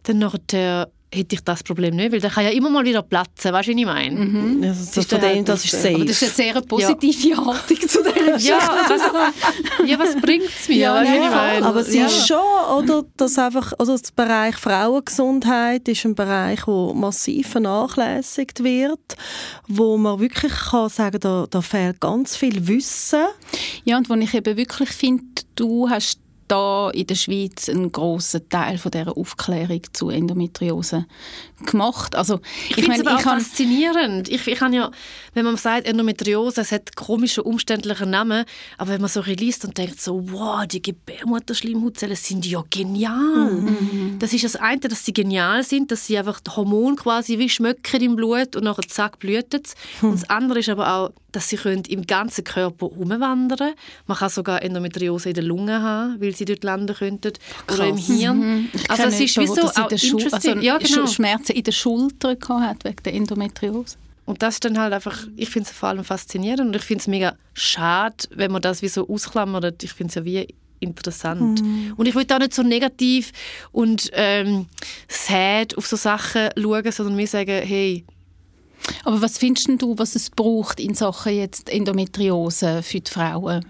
dann nachher hätte ich das Problem nicht, weil der kann ja immer mal wieder platzen, weißt du, wie ich meine? Mhm. Also das, das, das, dem, das ist safe. Aber das ist eine sehr positive ja. Haltung zu dieser ja, was, ja, was bringt es mir, ja, weißt du, wie ich meine? Aber es ja. ist schon, oder, dass einfach, also der Bereich Frauengesundheit ist ein Bereich, der massiv vernachlässigt wird, wo man wirklich kann sagen, da, da fehlt ganz viel Wissen. Ja, und wo ich eben wirklich finde, du hast da in der Schweiz einen grossen Teil von dieser Aufklärung zu Endometriose gemacht. Also, ich, ich finde es aber ich auch faszinierend. Ich, ich ja, wenn man sagt Endometriose, es hat komische, umständliche Namen, aber wenn man so liest und denkt so, wow, die Gebärmutterschleimhautzellen sind ja genial. Mhm. Das ist das eine, dass sie genial sind, dass sie einfach Hormone quasi wie schmöcken im Blut und nachher zack blüht es. Mhm. Und das andere ist aber auch, dass sie können im ganzen Körper umwandern. Man kann sogar Endometriose in der Lunge haben, weil sie dort landen könnten. Krass. Oder im Hirn. Mhm. Also es ist wie so auch interesting. Also ja, genau. Schmerzen in der Schulter hat wegen der Endometriose. Und das ist dann halt einfach, ich finde es vor allem faszinierend und ich finde es mega schade, wenn man das wie so ausklammert. Ich finde es ja wie interessant. Mm. Und ich will da nicht so negativ und ähm, sad auf so Sachen schauen, sondern mir sagen, hey, aber was findest du, was es braucht in Sachen jetzt Endometriose für die Frauen,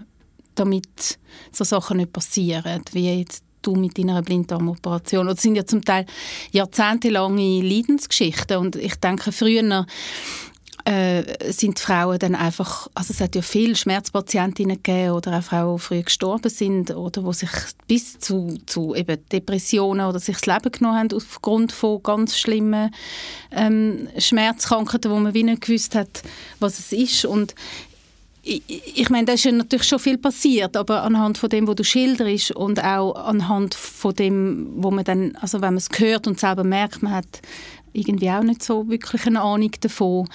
damit so Sachen nicht passieren, wie jetzt du mit deiner Blinddarmoperation? Das sind ja zum Teil jahrzehntelange Leidensgeschichten und ich denke, früher äh, sind die Frauen dann einfach, also es hat ja viele Schmerzpatientinnen gegeben oder auch Frauen, die früh gestorben sind oder die sich bis zu, zu eben Depressionen oder sich das Leben genommen haben aufgrund von ganz schlimmen ähm, Schmerzkrankheiten, wo man wie nicht gewusst hat, was es ist. Und ich, ich meine, da ist ja natürlich schon viel passiert, aber anhand von dem, was du schilderst und auch anhand von dem, wo man dann, also wenn man es hört und selber merkt, man hat irgendwie auch nicht so wirklich eine Ahnung davon,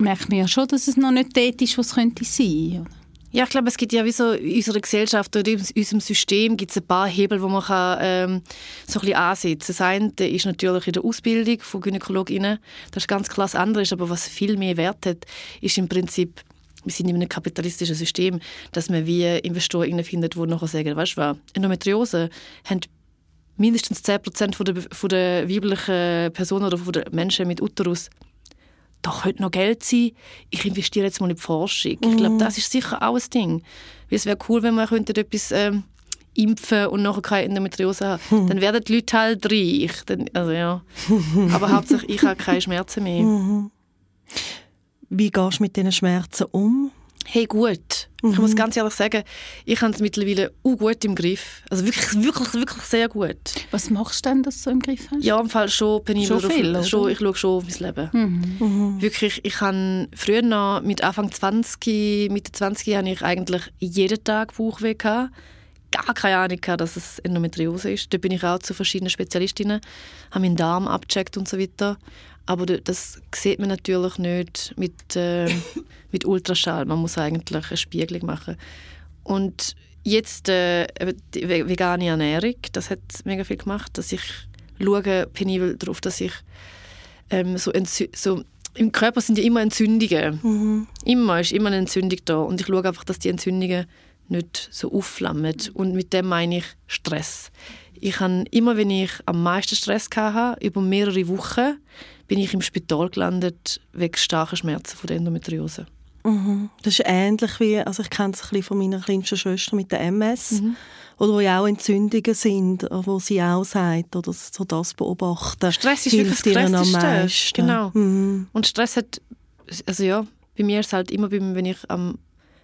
merkt man ja schon, dass es noch nicht dort ist, was es könnte sein. Ja, ich glaube, es gibt ja wie so in unserer Gesellschaft oder in unserem System gibt es ein paar Hebel, wo man kann, ähm, so ein bisschen ansetzen kann. Das eine ist natürlich in der Ausbildung von Gynäkologinnen. Das ist ganz klar. Das andere ist aber, was viel mehr Wert hat, ist im Prinzip, wir sind in einem kapitalistischen System, dass man wie Investoren findet, die nachher sagen, weißt du was, Endometriose haben mindestens 10% von der, von der weiblichen Personen oder von den Menschen mit Uterus da könnte noch Geld sein, ich investiere jetzt mal in die Forschung. Mhm. Ich glaube, das ist sicher auch ein Ding. Weil es wäre cool, wenn man könnte etwas ähm, impfen und nachher keine Endometriose haben. Mhm. Dann werden die Leute halt reich. Dann, also, ja. Aber hauptsächlich, ich habe keine Schmerzen mehr. Mhm. Wie gehst du mit diesen Schmerzen um? Hey, gut. Mhm. Ich muss ganz ehrlich sagen, ich habe es mittlerweile auch gut im Griff. Also wirklich, wirklich, wirklich sehr gut. Was machst du denn, dass du so im Griff hast? Ja, im Fall schon penibel. Schon viel, auf, schon, Ich schaue schon auf mein Leben. Mhm. Mhm. Wirklich, ich habe früher noch, mit Anfang 20, Mitte 20 habe ich eigentlich jeden Tag Bauchweh gehabt. Gar keine Ahnung gehabt, dass es Endometriose ist. Da bin ich auch zu verschiedenen Spezialistinnen, habe meinen Darm abgecheckt und so weiter. Aber das sieht man natürlich nicht mit, äh, mit Ultraschall. Man muss eigentlich eine Spiegelung machen. Und jetzt äh, die vegane Ernährung, das hat mega viel gemacht, dass ich schaue penibel darauf, dass ich ähm, so, so im Körper sind ja immer Entzündungen. Mhm. Immer ist immer eine Entzündung da und ich schaue einfach, dass die Entzündungen nicht so aufflammen. Und mit dem meine ich Stress. Ich habe immer, wenn ich am meisten Stress hatte, über mehrere Wochen, bin ich im Spital gelandet wegen starker Schmerzen von der Endometriose. Mhm. Das ist ähnlich wie, also ich kenne es ein bisschen von meiner kleinsten Schwester mit der MS, mhm. oder wo ja auch Entzündungen sind, wo sie auch sagt, oder so das beobachten. Stress ist hilft wirklich das am meisten. Genau. Mhm. Und Stress hat, also ja, bei mir ist es halt immer, wenn ich am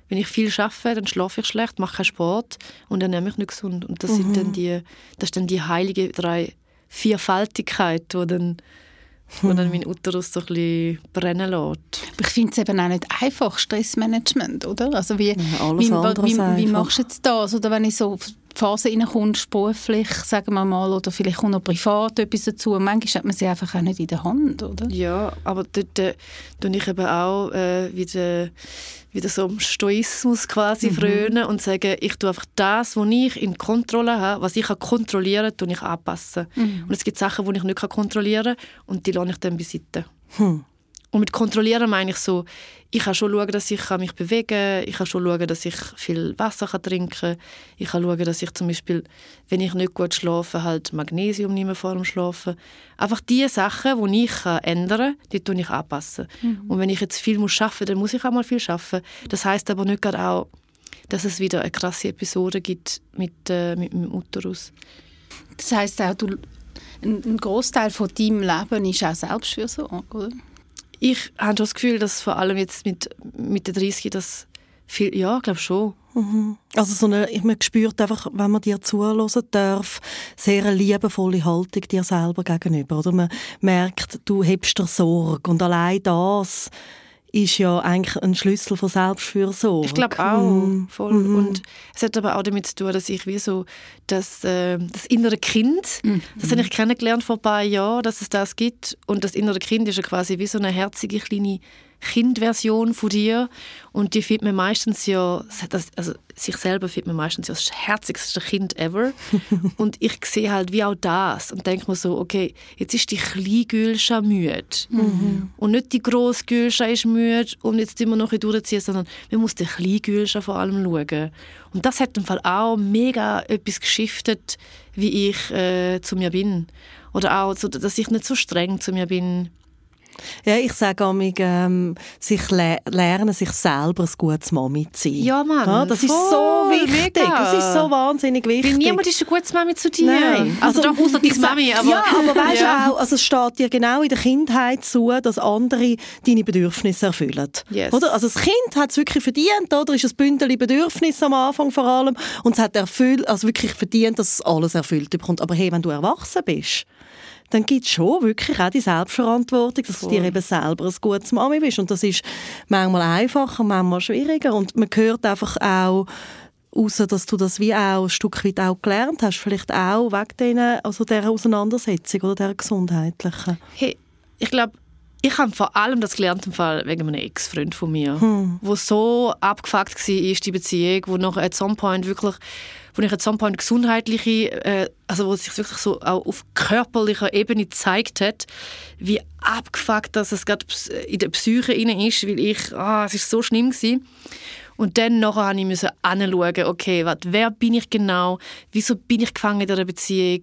wenn ich viel arbeite, dann schlafe ich schlecht, mache keinen Sport und dann nehme ich nicht gesund. Und das, mhm. sind dann die, das ist dann die heilige drei Vierfaltigkeit, die dann wo dann mein Uterus so ein bisschen brennen lässt. Aber ich finde es eben auch nicht einfach, Stressmanagement, oder? Also wie, ja, wie, wie, wie, machst du jetzt das? Oder wenn ich so Phase reinkommst, beruflich, sagen wir mal, oder vielleicht kommt noch privat etwas dazu, manchmal hat man sie einfach auch nicht in der Hand, oder? Ja, aber dort äh, ich eben auch äh, wieder wieder so im Stoismus quasi mhm. frönen und sagen, ich tue einfach das, was ich in Kontrolle habe, was ich kann kontrollieren kann, ich anpassen. Mhm. Und es gibt Sachen, die ich nicht kontrollieren kann und die lasse ich dann beiseite. Hm. Und mit kontrollieren meine ich so, ich kann schon schauen, dass ich mich bewegen kann, ich kann schon schauen, dass ich viel Wasser trinken kann, ich kann schauen, dass ich zum Beispiel, wenn ich nicht gut schlafe, halt Magnesium nehme vor dem Schlafen. Einfach die Sachen, die ich ändern kann, die tue ich anpassen. Mhm. Und wenn ich jetzt viel muss arbeiten muss, dann muss ich auch mal viel arbeiten. Das heißt aber nicht gerade auch, dass es wieder eine krasse Episode gibt mit, äh, mit meinem Uterus. Das heißt auch, du, ein, ein Großteil von deinem Leben ist auch Selbstfürsorge, oder? Ich habe das Gefühl, dass vor allem jetzt mit, mit der 30 das viel, ja, ich glaube schon. Mhm. Also so eine, man spürt einfach, wenn man dir zuhören darf, sehr eine liebevolle Haltung dir selber gegenüber. Oder man merkt, du hebst dir Sorge und allein das ist ja eigentlich ein Schlüssel von Selbstfürsorge. Ich glaube auch, mm. voll. Mm. Und es hat aber auch damit zu tun, dass ich wie so das, äh, das innere Kind, mm. das habe ich kennengelernt vor ein paar Jahren, dass es das gibt. Und das innere Kind ist ja quasi wie so eine herzige kleine Kindversion von dir. Und die findet man meistens ja, also sich selber findet man meistens ja das herzigste Kind ever. Und ich sehe halt wie auch das und denke mir so, okay, jetzt ist die kleine Gülscha müde. Mhm. und nicht die grosse Gülscha ist müde und jetzt immer noch durchziehen, sondern man muss die kleine Gülscha vor allem schauen. Und das hat im Fall auch mega etwas geschiftet, wie ich äh, zu mir bin. Oder auch, so, dass ich nicht so streng zu mir bin ja, ich sage auch, ähm, sich le lernen, sich selber ein gutes Mami zu sein. Ja, Mann. Ja, das ist so wichtig. Mega. Das ist so wahnsinnig wichtig. Weil niemand ist ein gutes Mami zu dir. Nein. Also, also doch außer deine Mami. Aber, ja, aber weißt ja. auch, also es steht dir genau in der Kindheit zu, dass andere deine Bedürfnisse erfüllen. Yes. Oder? Also das Kind hat es wirklich verdient, oder? Ist ein Bündel Bedürfnisse am Anfang vor allem. Und es hat erfüllt, also wirklich verdient, dass es alles erfüllt bekommt. Aber hey, wenn du erwachsen bist, dann gibt es schon wirklich auch die Selbstverantwortung, dass Voll. du dir eben selber ein gutes Mami bist. Und das ist manchmal einfacher, manchmal schwieriger. Und man hört einfach auch, außer dass du das wie auch ein Stück weit auch gelernt hast, vielleicht auch wegen denen, also dieser Auseinandersetzung oder dieser gesundheitlichen. Hey, ich glaube, ich habe vor allem das gelernt im Fall wegen einem Ex-Freund von mir, hm. wo so abgefuckt war, die Beziehung, wo noch at some point wirklich wo ich at some point gesundheitliche, äh, also wo es sich wirklich so auch auf körperlicher Ebene gezeigt hat, wie abgefuckt dass es gerade in der Psyche inne ist, weil ich, ah, es ist so schlimm gewesen. Und dann nachher musste ich anschauen, okay, wat, wer bin ich genau, wieso bin ich gefangen in dieser Beziehung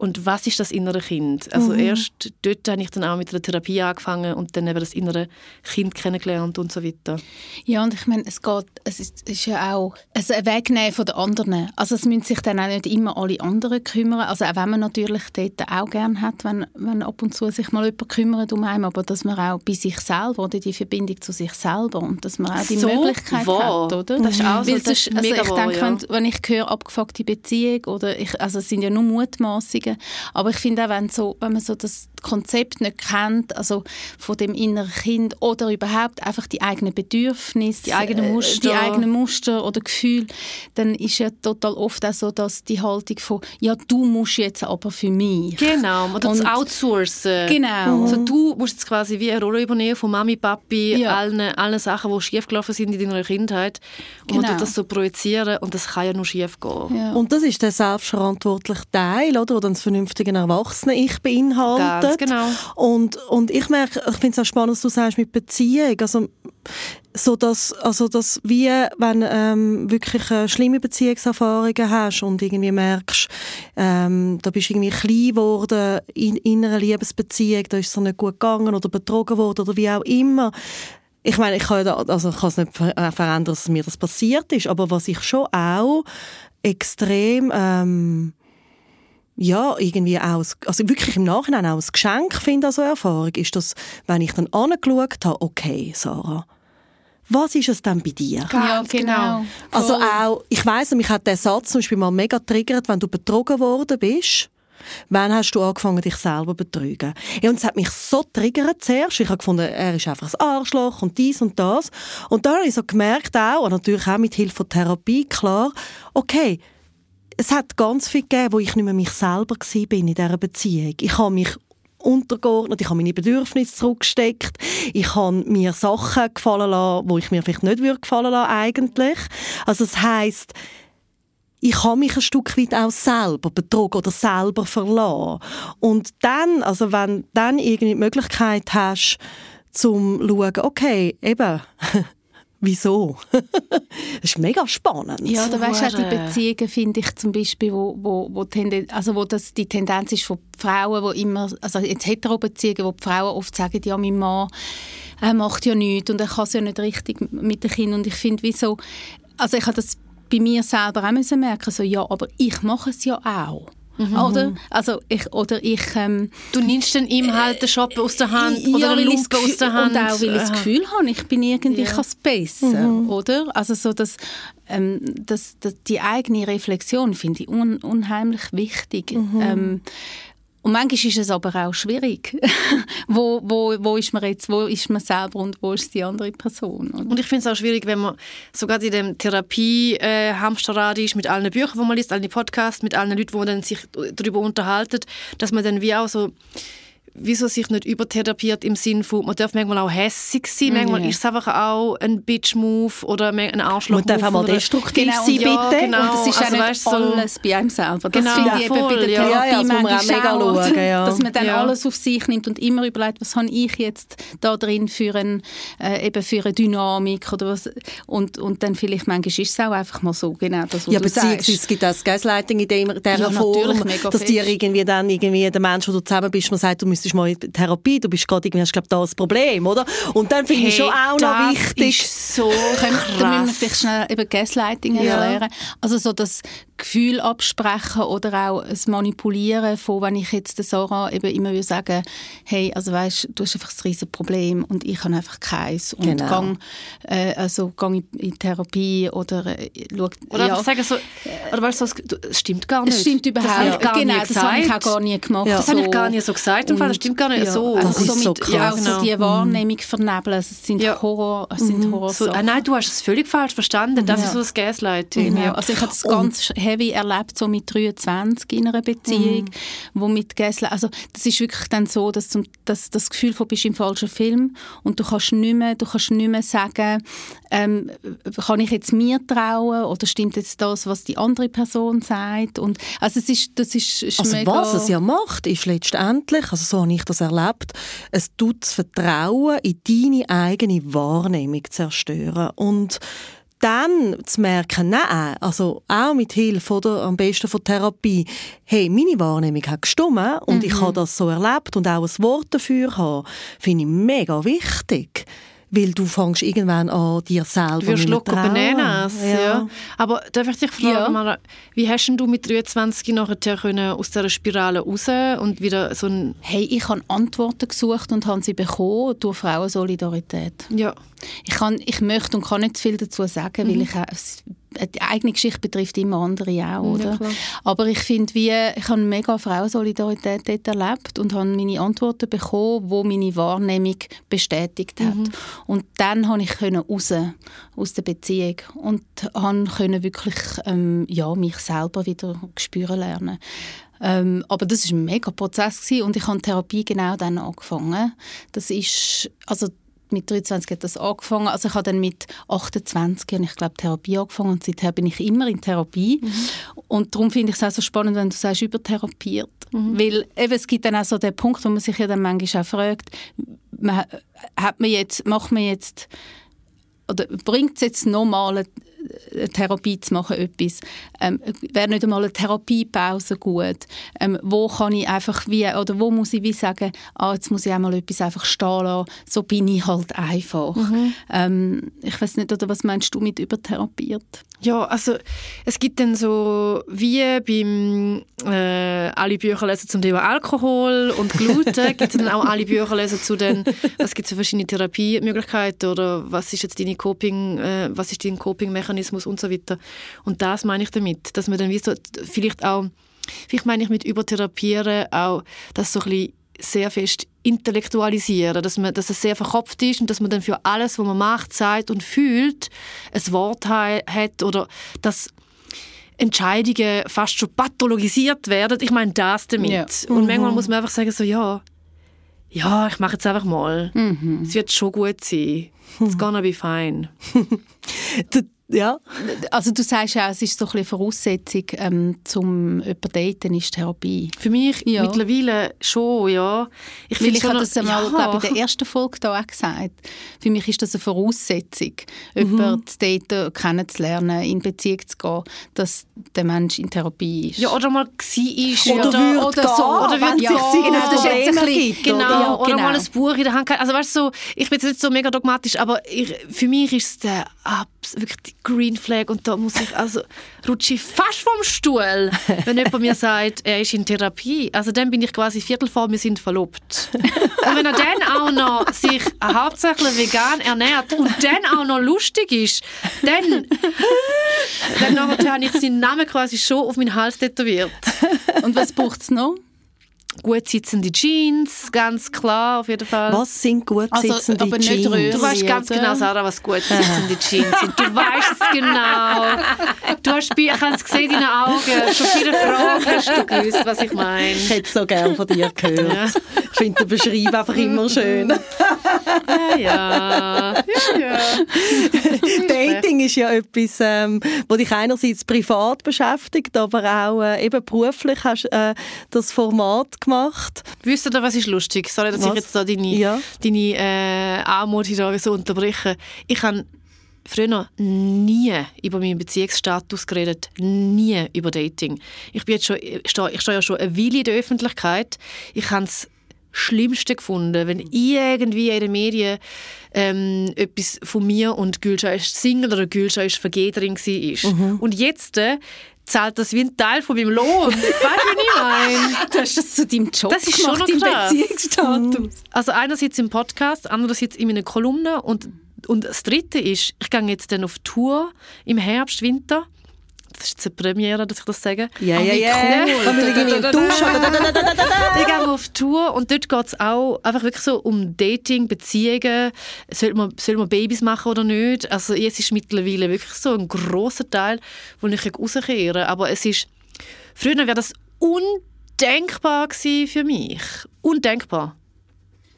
und was ist das innere Kind? Also mhm. erst dort habe ich dann auch mit der Therapie angefangen und dann eben das innere Kind kennengelernt und so weiter. Ja, und ich meine, es geht, es ist, ist ja auch also ein Wegnehmen von den anderen. Also es müssen sich dann auch nicht immer alle anderen kümmern. Also auch wenn man natürlich dort auch gerne hat, wenn, wenn ab und zu sich mal jemand kümmert um einen, aber dass man auch bei sich selber oder die Verbindung zu sich selber und dass man auch die so Möglichkeit wahr. hat, oder? Das ist auch so, das ist, also ich wahr, denke, ja. wenn, wenn ich höre abgefuckte Beziehung oder ich, also es sind ja nur Mutmaßungen. Aber ich finde auch, wenn, so, wenn man so das Konzept nicht kennt, also von dem inneren Kind oder überhaupt einfach die eigenen Bedürfnisse, die eigenen Muster, äh, die eigenen Muster oder Gefühle, dann ist ja total oft auch so, dass die Haltung von ja du musst jetzt aber für mich. Genau, oder das Outsourcen. Genau. Mhm. Also du musst jetzt quasi wie eine Rolle übernehmen von Mami, Papi, ja. allen, allen Sachen, die schiefgelaufen sind in deiner Kindheit und genau. das so projizieren und das kann ja nur schief gehen. Ja. Und das ist der selbstverantwortliche Teil, oder, wo dann das vernünftige Erwachsene-Ich beinhaltet. Ganz genau. Und, und ich merke, ich finde es auch spannend, was du sagst mit Beziehung. Also, so dass, also dass wie, wenn ähm, wirklich äh, schlimme Beziehungserfahrungen hast und irgendwie merkst, ähm, da bist du irgendwie klein geworden in, in einer Liebesbeziehung, da ist es nicht gut gegangen oder betrogen worden oder wie auch immer, ich meine, ich kann, also ich kann es nicht äh, verändern, dass mir das passiert ist, aber was ich schon auch extrem ähm, ja, irgendwie auch, also wirklich im Nachhinein auch ein Geschenk finde an so eine Erfahrung, ist das, wenn ich dann angeschaut habe, okay, Sarah, was ist es denn bei dir? Ja, genau. Also auch, ich weiss, mich hat der Satz zum Beispiel mal mega triggert, wenn du betrogen worden bist. Wann hast du angefangen, dich selber zu betrügen? Ja, und es hat mich so triggert zuerst. Ich habe gefunden, er ist einfach ein Arschloch und dies und das. Und dann habe ich so gemerkt auch, und natürlich auch mit Hilfe von Therapie, klar, okay, es hat ganz viel gegeben, wo ich nicht mehr mich selber war in dieser Beziehung. Ich habe mich untergeordnet, ich habe meine Bedürfnisse zurückgesteckt, ich habe mir Sachen gefallen lassen, wo ich mir vielleicht nicht würde gefallen lassen eigentlich. Also das heißt, ich habe mich ein Stück weit auch selber betrogen oder selber verlassen. Und dann, also wenn dann irgendwie die Möglichkeit hast, zum zu schauen, okay, eben, Wieso? das ist mega spannend. Ja, da weißt du auch die Beziehungen, finde ich zum Beispiel, wo, wo, wo, Tenden, also wo das die Tendenz ist von Frauen, die immer, also jetzt Hetero-Beziehungen, wo die Frauen oft sagen, ja, mein Mann er macht ja nichts und er kann es ja nicht richtig mit den Kindern. Und ich finde, wieso, also ich habe das bei mir selber auch müssen merken, so, ja, aber ich mache es ja auch. Mhm. Oder? Also ich, oder ich, ähm, du nimmst dann ihm halt den Shop aus der Hand ja, oder eine Lupe aus der Hand. Und auch, weil ich das Gefühl habe, ich bin irgendwie ja. besser, mhm. oder? Also so, dass, ähm, dass, dass die eigene Reflexion finde ich un, unheimlich wichtig. Mhm. Ähm, und manchmal ist es aber auch schwierig. wo, wo, wo ist man jetzt, wo ist man selber und wo ist die andere Person? Oder? Und ich finde es auch schwierig, wenn man sogar in dem Therapie-Hamsterrad ist, mit allen Büchern, die man liest, allen Podcasts, mit allen Leuten, die dann sich darüber unterhalten, dass man dann wie auch so wieso sich nicht übertherapiert im Sinn von, man darf manchmal auch hässig sein, manchmal ist es einfach auch ein Bitch-Move oder ein Arschloch. Man darf auch mal destruktiv genau, sein, ja, bitte. Genau. Und das ist also, auch nicht so alles bei einem selber. Das genau, finde ich voll, eben bei der Therapie ja, ja, manchmal mega schauen, ja. dass man dann ja. alles auf sich nimmt und immer überlegt, was habe ich jetzt da drin für, ein, äh, eben für eine Dynamik oder was. Und, und dann vielleicht manchmal ist es auch einfach mal so, genau das, was ja, du beziehungsweise es gibt auch das Gaslighting in dieser ja, Form, dass dir irgendwie dann irgendwie der Mensch, wo du zusammen bist, man sagt, du müsstest mal in Therapie Therapie, du bist gerade irgendwie, hast glaube da das Problem, oder? Und dann finde hey, ich schon auch noch wichtig. Ist so krass. Da müssen wir vielleicht schnell eben Gaslighting ja. erklären. Also so das Gefühl absprechen oder auch das Manipulieren von, wenn ich jetzt der Sarah eben immer will sagen, hey, also weißt, du hast einfach ein riesiges Problem und ich habe einfach keins und genau. gang, äh, also gang in, Therapie oder äh, schau, oder ja. sagen so, oder weißt du, das stimmt gar nicht. Es stimmt überhaupt das genau, das habe ich auch gar nie gemacht. Ja. Das so. habe ich gar nicht so gesagt, und, das stimmt gar nicht ja. so. Also das so ist mit, so krass. Ja, also die Wahrnehmung vernebeln, es sind ja. Horror, es sind mhm. Horror so, äh, Nein, du hast es völlig falsch verstanden, das ist so das Gaslighting. Genau. Also ich habe das ganz heavy erlebt, so mit 23 in einer Beziehung, mhm. wo mit Gäsle, also das ist wirklich dann so, dass, zum, dass das Gefühl von bist im falschen Film und du kannst nicht mehr, du kannst nicht mehr sagen, ähm, kann ich jetzt mir trauen oder stimmt jetzt das, was die andere Person sagt? Und also es ist, das ist, ist also mega was es ja macht, ist letztendlich, also so habe ich das erlebt, es tut das Vertrauen in deine eigene Wahrnehmung zerstören. Und dann zu merken, nein, also auch mit Hilfe oder am besten von Therapie, hey, meine Wahrnehmung hat gestimmt und mhm. ich habe das so erlebt und auch ein Wort dafür haben, finde ich mega wichtig weil du fängst irgendwann an, dir selber du wirst locker Bananas, ja. ja. Aber darf ich dich fragen, ja. mal, wie hast du mit 23 nachher können aus dieser Spirale raus und wieder so ein... Hey, ich habe Antworten gesucht und habe sie bekommen durch Frauensolidarität. Ja. Ich, kann, ich möchte und kann nicht viel dazu sagen, mhm. weil ich die eigene Geschichte betrifft immer andere auch, oder? Ja, Aber ich finde, wie ich habe mega Frauensolidarität dort erlebt und habe meine Antworten bekommen, wo meine Wahrnehmung bestätigt hat. Mhm. Und dann konnte ich raus aus der Beziehung und konnte wirklich ähm, ja, mich selber wieder spüren lernen. Ähm, aber das war ein mega Prozess gewesen und ich habe Therapie genau dann angefangen. Das ist, also mit 23 hat das angefangen. Also ich habe dann mit 28 und ich glaube Therapie angefangen und seither bin ich immer in Therapie. Mhm. Und darum finde ich es auch so spannend, wenn du sagst, übertherapiert. Mhm. Weil eben, es gibt dann auch so den Punkt, wo man sich ja dann manchmal auch fragt, man, hat man jetzt, macht man jetzt oder bringt es jetzt normale eine Therapie zu machen, etwas. Ähm, Wäre nicht einmal eine Therapiepause gut? Ähm, wo kann ich einfach wie, oder wo muss ich wie sagen, ah, jetzt muss ich einmal etwas einfach stehen lassen, so bin ich halt einfach. Mhm. Ähm, ich weiß nicht, oder was meinst du mit übertherapiert? Ja, also es gibt dann so wie beim äh, alle Bücher lesen zum Thema Alkohol und Gluten, gibt es dann auch alle Bücher lesen zu den, was gibt es für verschiedene Therapiemöglichkeiten oder was ist jetzt deine Coping, äh, was ist dein Coping-Mechanismus und so weiter. Und das meine ich damit, dass man dann wie so vielleicht auch, vielleicht meine ich mit Übertherapieren auch, dass so ein bisschen sehr fest intellektualisieren, dass, man, dass es sehr verkopft ist und dass man dann für alles, was man macht, sagt und fühlt, ein Wort hat oder dass Entscheidungen fast schon pathologisiert werden. Ich meine das damit. Ja. Und mhm. manchmal muss man einfach sagen so, ja, ja, ich mache jetzt einfach mal. Mhm. Es wird schon gut sein. It's gonna be fine. Ja. Also du sagst ja, es ist so ein bisschen Voraussetzung ähm, zum jemanden daten, ist Therapie. Für mich ja. mittlerweile schon, ja. Ich, Weil ich habe das einmal, ja. glaube in der ersten Folge da auch gesagt. Für mich ist das eine Voraussetzung, mhm. jemanden zu daten, kennenzulernen, in Beziehung zu gehen, dass der Mensch in Therapie ist. Ja, oder mal war ist. Oder, oder, oder so. Oder würde ja, genau, das ist jetzt ein bisschen, genau, ja, oder genau. mal ein Buch in der Hand Also weißt du, so, ich bin jetzt nicht so mega dogmatisch, aber ich, für mich ist es der, wirklich die Green Flag und da muss ich, also rutsche ich fast vom Stuhl, wenn jemand mir sagt, er ist in Therapie. Also dann bin ich quasi Viertel vor, wir sind verlobt. Und wenn er dann auch noch sich hauptsächlich vegan ernährt und dann auch noch lustig ist, dann, dann habe ich seinen Namen quasi schon auf meinen Hals tätowiert. Und was braucht es noch? Gut sitzende Jeans, ganz klar, auf jeden Fall. Was sind gut also, sitzende aber Jeans? Röhre, du weißt ganz genau, Sarah, was gut sitzende Jeans sind. Du weißt es genau. Du hast, ich habe es gesehen in deinen Augen. Schon viele Fragen hast du gewusst, was ich meine. Ich hätte es so gerne von dir gehört. Ja. Ich finde den Beschreib einfach immer schön. ja, ja. ja, ja. Dating ist ja etwas, ähm, wo dich einerseits privat beschäftigt, aber auch äh, eben beruflich hast äh, das Format gemacht. Wisst ihr, was ist lustig? Sorry, dass was? ich jetzt da deine, ja. deine äh, Anmut hier so unterbreche. Ich habe früher nie über meinen Beziehungsstatus geredet, nie über Dating. Ich bin jetzt schon, ich stehe, ich stehe ja schon eine Weile in der Öffentlichkeit. Ich habe es Schlimmste gefunden, wenn irgendwie in den Medien ähm, etwas von mir und Gülscha ist Single oder Gülscha ist Vergederin war. Mhm. Und jetzt äh, zahlt das wie ein Teil von meinem Lohn. weißt du, wie ich meine? Du hast das zu deinem Job das ist gemacht, schon krass. Beziehungsstatus. Also einerseits im Podcast, andererseits in meiner Kolumne und, und das Dritte ist, ich gehe jetzt dann auf Tour im Herbst, Winter das ist eine Premiere, dass ich das sage. Ja, ja, ja. Ich gehe auf Tour und dort geht es auch einfach wirklich so um Dating, Beziehungen. Soll man, soll man Babys machen oder nicht? Also es ist mittlerweile wirklich so ein großer Teil, wo ich rauskehre. Aber es ist, früher wäre das undenkbar für mich. Undenkbar.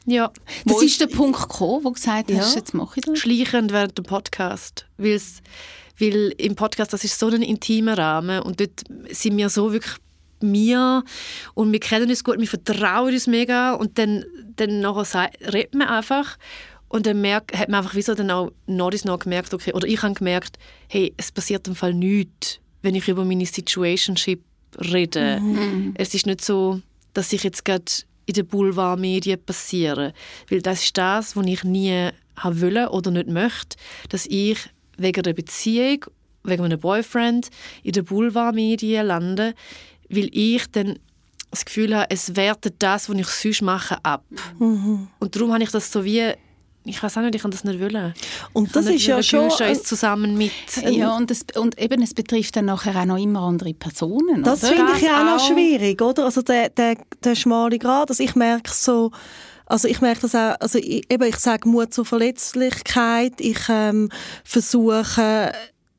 Ja. Das ist der Punkt gekommen, wo du gesagt hast, ja. jetzt mache ich das? Schleichend während dem Podcast, weil es weil im Podcast, das ist so ein intimer Rahmen und dort sind wir so wirklich mir und wir kennen uns gut, wir vertrauen uns mega und dann, dann nachher redet man einfach Und dann merk, hat man einfach wieso dann auch noch noch gemerkt, okay, oder ich habe gemerkt, hey, es passiert im Fall nichts, wenn ich über meine Situationship rede. Mhm. Es ist nicht so, dass ich jetzt gerade in den Boulevardmedien passiere. Weil das ist das, was ich nie haben wollen oder nicht möchte, dass ich wegen der Beziehung, wegen meinem Boyfriend in den Boulevardmedien lande, weil ich dann das Gefühl habe, es wertet das, was ich sonst mache, ab. Mhm. Und darum habe ich das so wie ich weiß auch nicht, ich kann das nicht wollen. Und das ist ja schon uns zusammen mit. Ja, und, das, und eben, es betrifft dann nachher auch noch immer andere Personen. Das finde ich ja auch noch schwierig, oder? Also der, der, der schmale Grad, also ich merke so, also ich merke das auch, also ich, eben, ich sage Mut zur Verletzlichkeit, ich ähm, versuche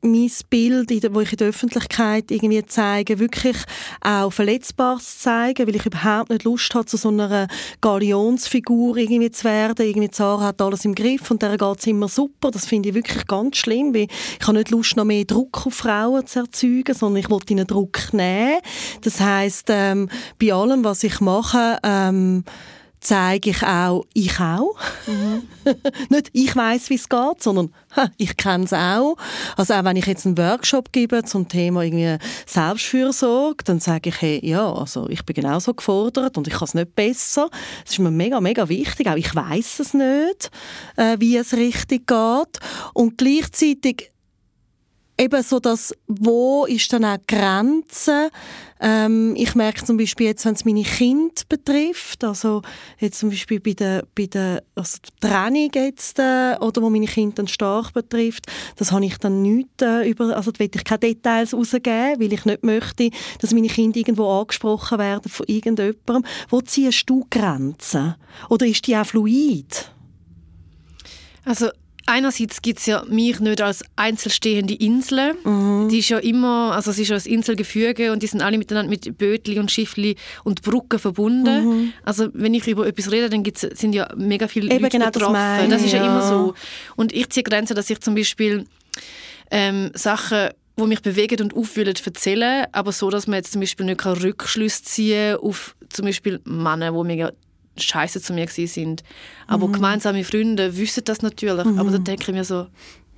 mein Bild, das ich in der Öffentlichkeit irgendwie zeige, wirklich auch verletzbar zu zeigen, weil ich überhaupt nicht Lust habe, zu so einer Galionsfigur irgendwie zu werden. Irgendwie Sarah hat alles im Griff und der geht es immer super. Das finde ich wirklich ganz schlimm, weil ich habe nicht Lust, noch mehr Druck auf Frauen zu erzeugen, sondern ich wollte ihnen Druck nehmen. Das heißt, ähm, bei allem, was ich mache, ähm, zeige ich auch, ich auch. Mhm. Nicht ich weiß, wie es geht, sondern ich kenne es auch. Also auch wenn ich jetzt einen Workshop gebe zum Thema irgendwie Selbstfürsorge, dann sage ich, hey, ja, also ich bin genauso gefordert und ich kann es nicht besser. Es ist mir mega, mega wichtig. Auch ich weiß es nicht, äh, wie es richtig geht. Und gleichzeitig eben so das, wo ist dann auch die Grenze? Ähm, ich merke zum Beispiel jetzt, wenn es meine Kinder betrifft, also jetzt zum Beispiel bei der, bei der also Trennung jetzt, äh, oder wo meine Kinder dann stark betrifft, das habe ich dann nicht äh, über, also da will ich keine Details rausgeben, weil ich nicht möchte, dass meine Kinder irgendwo angesprochen werden von irgendjemandem. Wo ziehst du Grenzen? Oder ist die auch fluid? Also Einerseits gibt es ja mich nicht als einzelstehende Insel. Mhm. Die ist ja immer, also es ist ja ein Inselgefüge und die sind alle miteinander mit Bötli und Schiffli und Brücken verbunden. Mhm. Also wenn ich über etwas rede, dann gibt's, sind ja mega viele Eben Leute genau betroffen. Das, meine, das ist ja. ja. immer so. Und ich ziehe Grenzen, dass ich zum Beispiel ähm, Sachen wo mich bewegen und aufwühlen, erzählen, aber so, dass man jetzt zum Beispiel nicht Rückschlüsse ziehen kann auf zum Beispiel Männer, die mega scheiße zu mir sind. Aber mhm. gemeinsame Freunde wissen das natürlich. Mhm. Aber dann denke ich mir so,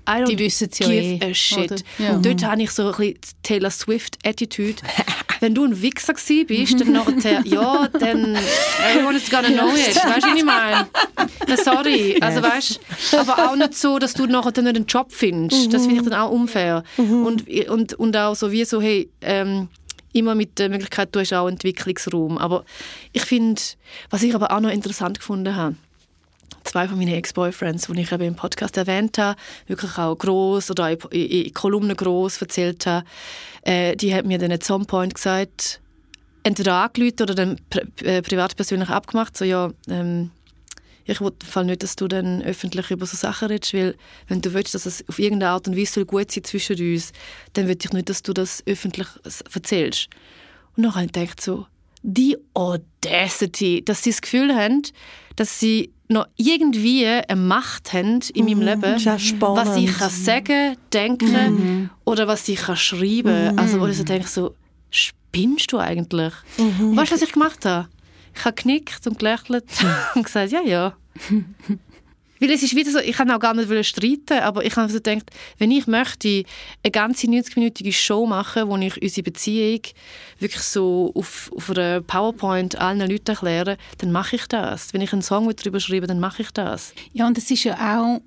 I don't die wissen ja give eh, a shit. Ja. Und dort mhm. habe ich so ein bisschen Taylor Swift-Attitude. Wenn du ein Wichser bist, dann nachher, ja, dann everyone's gonna know it. Weißt du, was ich meine? Na, sorry. Also, weißt, aber auch nicht so, dass du nachher dann nicht einen Job findest. Das finde ich dann auch unfair. Mhm. Und, und, und auch so wie so, hey, ähm, immer mit der Möglichkeit, du hast auch Entwicklungsraum. Aber ich finde, was ich aber auch noch interessant gefunden habe, zwei von meinen Ex-Boyfriends, die ich eben im Podcast erwähnt habe, wirklich auch groß oder in, in, Kolumnen groß erzählt habe, äh, die haben mir dann at some point gesagt, entweder angerufen oder dann pri äh, privat persönlich abgemacht, so ja, ähm, ich will Fall nicht, dass du dann öffentlich über so Sachen redest, weil wenn du willst, dass es auf irgendeine Art und Weise gut sein zwischen uns, dann will ich nicht, dass du das öffentlich erzählst. Und dann habe ich gedacht so, die Audacity, dass sie das Gefühl haben, dass sie noch irgendwie eine Macht haben in meinem mhm, Leben, was ich kann sagen, denken mhm. oder was ich kann schreiben. Mhm. Also wo ich so denke, so, spinnst du eigentlich? Mhm. Weißt du, was ich gemacht habe? Ich habe genickt und gelächelt und gesagt, ja, ja. Weil es ist wieder so, ich kann auch gar nicht streiten, aber ich habe so gedacht, wenn ich möchte eine ganze 90-minütige Show machen, wo ich unsere Beziehung wirklich so auf, auf einer PowerPoint allen Leuten erkläre, dann mache ich das. Wenn ich einen Song darüber schreibe, dann mache ich das. Ja, und es ist ja auch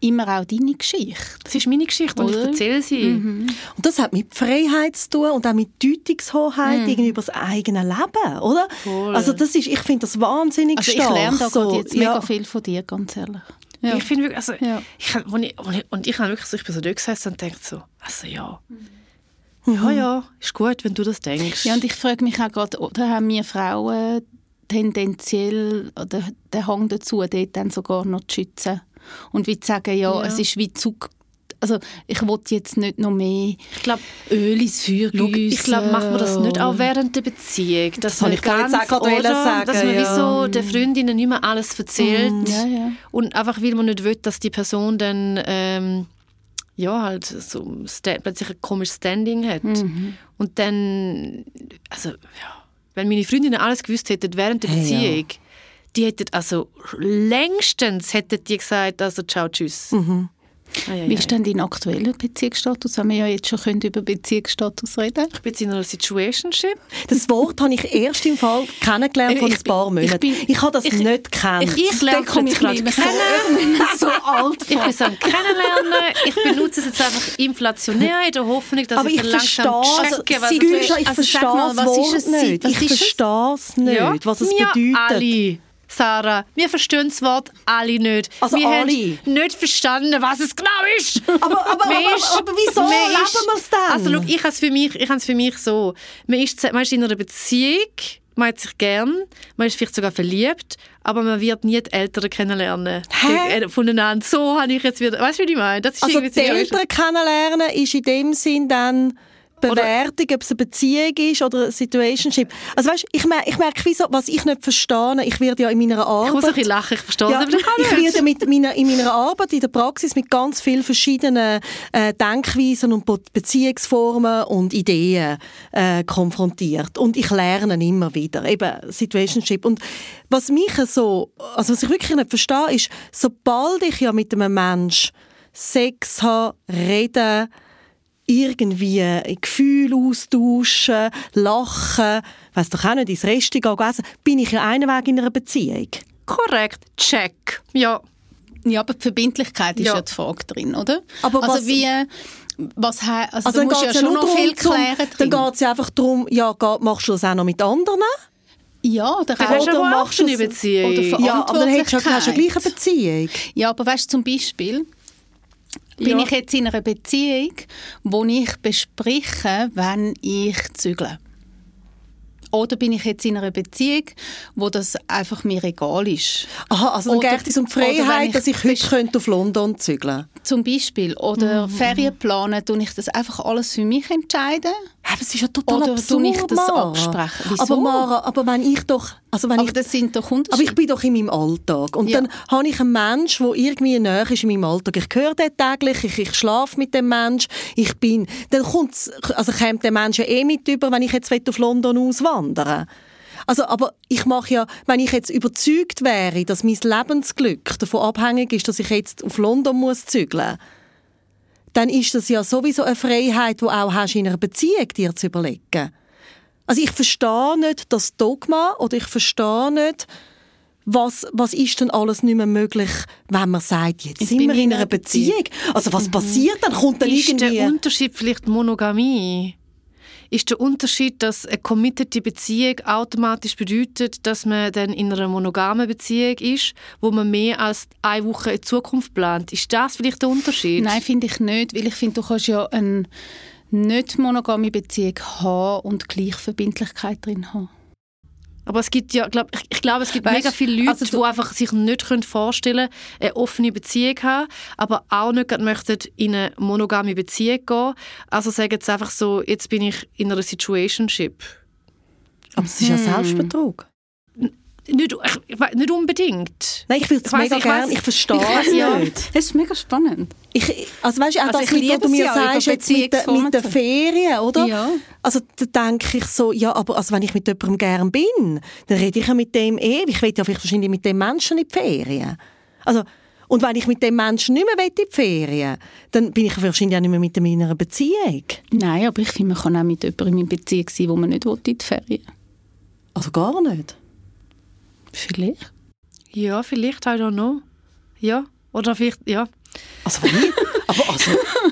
immer auch deine Geschichte. Das ist meine Geschichte und ich erzähle sie. Mhm. Und das hat mit Freiheit zu tun und auch mit Deutungshoheit mhm. gegenüber das eigene Leben, oder? Voll. Also das ist, ich finde das wahnsinnig also stark. Ich lerne da so, jetzt mega ja. viel von dir, ganz ehrlich. Ja. Ich finde wirklich, also, ja. ich, und ich, und ich habe wirklich so, ich bin so dort gesessen und denke so, also ja, mhm. ja, ja, ist gut, wenn du das denkst. Ja, und ich frage mich auch gerade, oder haben wir Frauen tendenziell oder den Hang dazu, dort dann sogar noch zu schützen? Und wie zu sagen, ja, ja. es ist wie zu also ich wollte jetzt nicht noch mehr ich glaub, Öl ins Feuer gießen. Ich glaube, macht man das nicht auch während der Beziehung. Dass das man ich ganz, auch oder, sagen, Dass man ja. wie so den Freundinnen nicht mehr alles erzählt. Mhm. Ja, ja. Und einfach, weil man nicht will, dass die Person dann ähm, ja, halt so plötzlich ein komisches Standing hat. Mhm. Und dann, also ja, wenn meine Freundinnen alles gewusst hätten während der Beziehung, hey, die hätten, also längstens hätten die gesagt, also ciao, tschüss. Mhm. Ah, ja, Wie ist denn dein aktueller Beziehungsstatus? Haben wir ja jetzt schon können über Beziehungsstatus reden Ich bin in einer Situationship. Das Wort habe ich erst im Fall kennengelernt vor ein paar Monaten. Ich, ich, habe das ich, nicht gekannt. Ich, ich lerne mich gerade kennen. So, so alt Ich bin am Kennenlernen. Ich benutze es jetzt einfach inflationär in der Hoffnung, dass Aber ich, ich langsam checke, also, was es ist. Ich also, verstehe mal, Wort nicht. Ich verstehe es nicht, was es ja, bedeutet. Alle. Sarah, wir verstehen das Wort alle nicht. Also wir alle. haben nicht verstanden, was es genau ist. Aber, aber, aber, aber, aber wieso leben wir es dann? Also schau, ich habe es für mich, ich für mich so, man ist, man ist in einer Beziehung, man hat sich gern, man ist vielleicht sogar verliebt, aber man wird nie die Eltern kennenlernen Hä? Äh, voneinander. So habe ich jetzt wieder, weißt du, wie ich meine? Das ist also die Eltern kennenlernen ist in dem Sinn dann Bewertung, ob es eine Beziehung ist oder eine Situationship. Also weißt, ich, mer ich merke, wieso, was ich nicht verstehe, ich werde ja in meiner Arbeit... Ich muss ein bisschen lachen, ich verstehe ja, es aber Ich werde mit meiner, in meiner Arbeit, in der Praxis, mit ganz vielen verschiedenen äh, Denkweisen und Beziehungsformen und Ideen äh, konfrontiert. Und ich lerne immer wieder, eben Situationship. Und was mich so, also was ich wirklich nicht verstehe, ist, sobald ich ja mit einem Menschen Sex habe, rede, irgendwie Gefühle austauschen, lachen, weiß doch auch nicht, ins Restaurant essen, bin ich ja einen Weg in einer Beziehung. Korrekt, check. Ja. Ja, aber die Verbindlichkeit ist ja, ja die Frage drin, oder? Aber also was, wie, was also, also da musst ja schon noch viel klären drin. Dann geht es ja einfach darum, ja, machst du das auch noch mit anderen? Ja, dann kannst du machst eine Beziehung. Oder ja, aber dann hast du ja gleich eine Beziehung. Ja, aber weißt du, zum Beispiel, bin ja. ich jetzt in einer Beziehung, wo ich bespreche, wenn ich zügle. Oder bin ich jetzt in einer Beziehung, wo das einfach mir egal ist? Aha, also dann geht es um die Freiheit, ich dass ich heute könnte auf London zügeln Zum Beispiel. Oder mhm. Ferien planen, tue ich das einfach alles für mich entscheiden? Aber es ist ja total Oder absurd, ich das Mara. absprechen? Wieso? Aber Mara, aber wenn ich doch... Also wenn aber ich, das sind doch Unterschiede. Aber ich bin doch in meinem Alltag. Und ja. dann habe ich einen Menschen, der irgendwie näher ist in meinem Alltag. Ich höre den täglich, ich, ich schlafe mit dem Menschen. Ich bin... Dann kommt's, also kommt der Mensch ja eh mit über, wenn ich jetzt auf London auswandern also, aber ich mache ja, wenn ich jetzt überzeugt wäre, dass mein Lebensglück davon abhängig ist, dass ich jetzt auf London muss zügeln muss, dann ist das ja sowieso eine Freiheit, die auch hast in einer Beziehung dir zu überlegen. Also ich verstehe nicht das Dogma oder ich verstehe nicht, was, was ist denn alles nicht mehr möglich, wenn man sagt, jetzt ich sind wir in einer Beziehung. Beziehung. Also was mhm. passiert dann? Kommt dann ist irgendwie... der Unterschied vielleicht Monogamie? Ist der Unterschied, dass eine committete Beziehung automatisch bedeutet, dass man dann in einer monogamen Beziehung ist, wo man mehr als eine Woche in Zukunft plant. Ist das vielleicht der Unterschied? Nein, finde ich nicht, weil ich finde, du kannst ja eine nicht monogame Beziehung haben und gleich Verbindlichkeit drin haben. Aber es gibt ja, glaub, ich, ich glaube, es gibt weißt, mega viele Leute, also die einfach sich nicht vorstellen können, eine offene Beziehung zu haben, aber auch nicht möchten in eine monogame Beziehung gehen. Also sagen sie einfach so, jetzt bin ich in einer Situationship. Aber es ist ja hm. Selbstbetrug. Nicht, ich, nicht unbedingt. Nein, ich will es mega gerne. Ich verstehe es ja. nicht. Es ist mega spannend. Ich, also weißt du, auch also das, mit, was du mir sagst, jetzt mit, mit den Ferien, oder? Ja. Also da denke ich so, ja, aber also, wenn ich mit jemandem gern bin, dann rede ich ja mit dem ewig. Ich will ja vielleicht wahrscheinlich mit dem Menschen in die Ferien. Also, und wenn ich mit dem Menschen nicht mehr in die Ferien dann bin ich wahrscheinlich auch nicht mehr mit dem in einer Beziehung. Nein, aber ich finde, man kann auch mit jemandem in Beziehung sein, wo man nicht in die Ferien Also gar nicht? Vielleicht. Ja, vielleicht, I don't know. Ja, oder vielleicht, ja. Also wie? Aber also...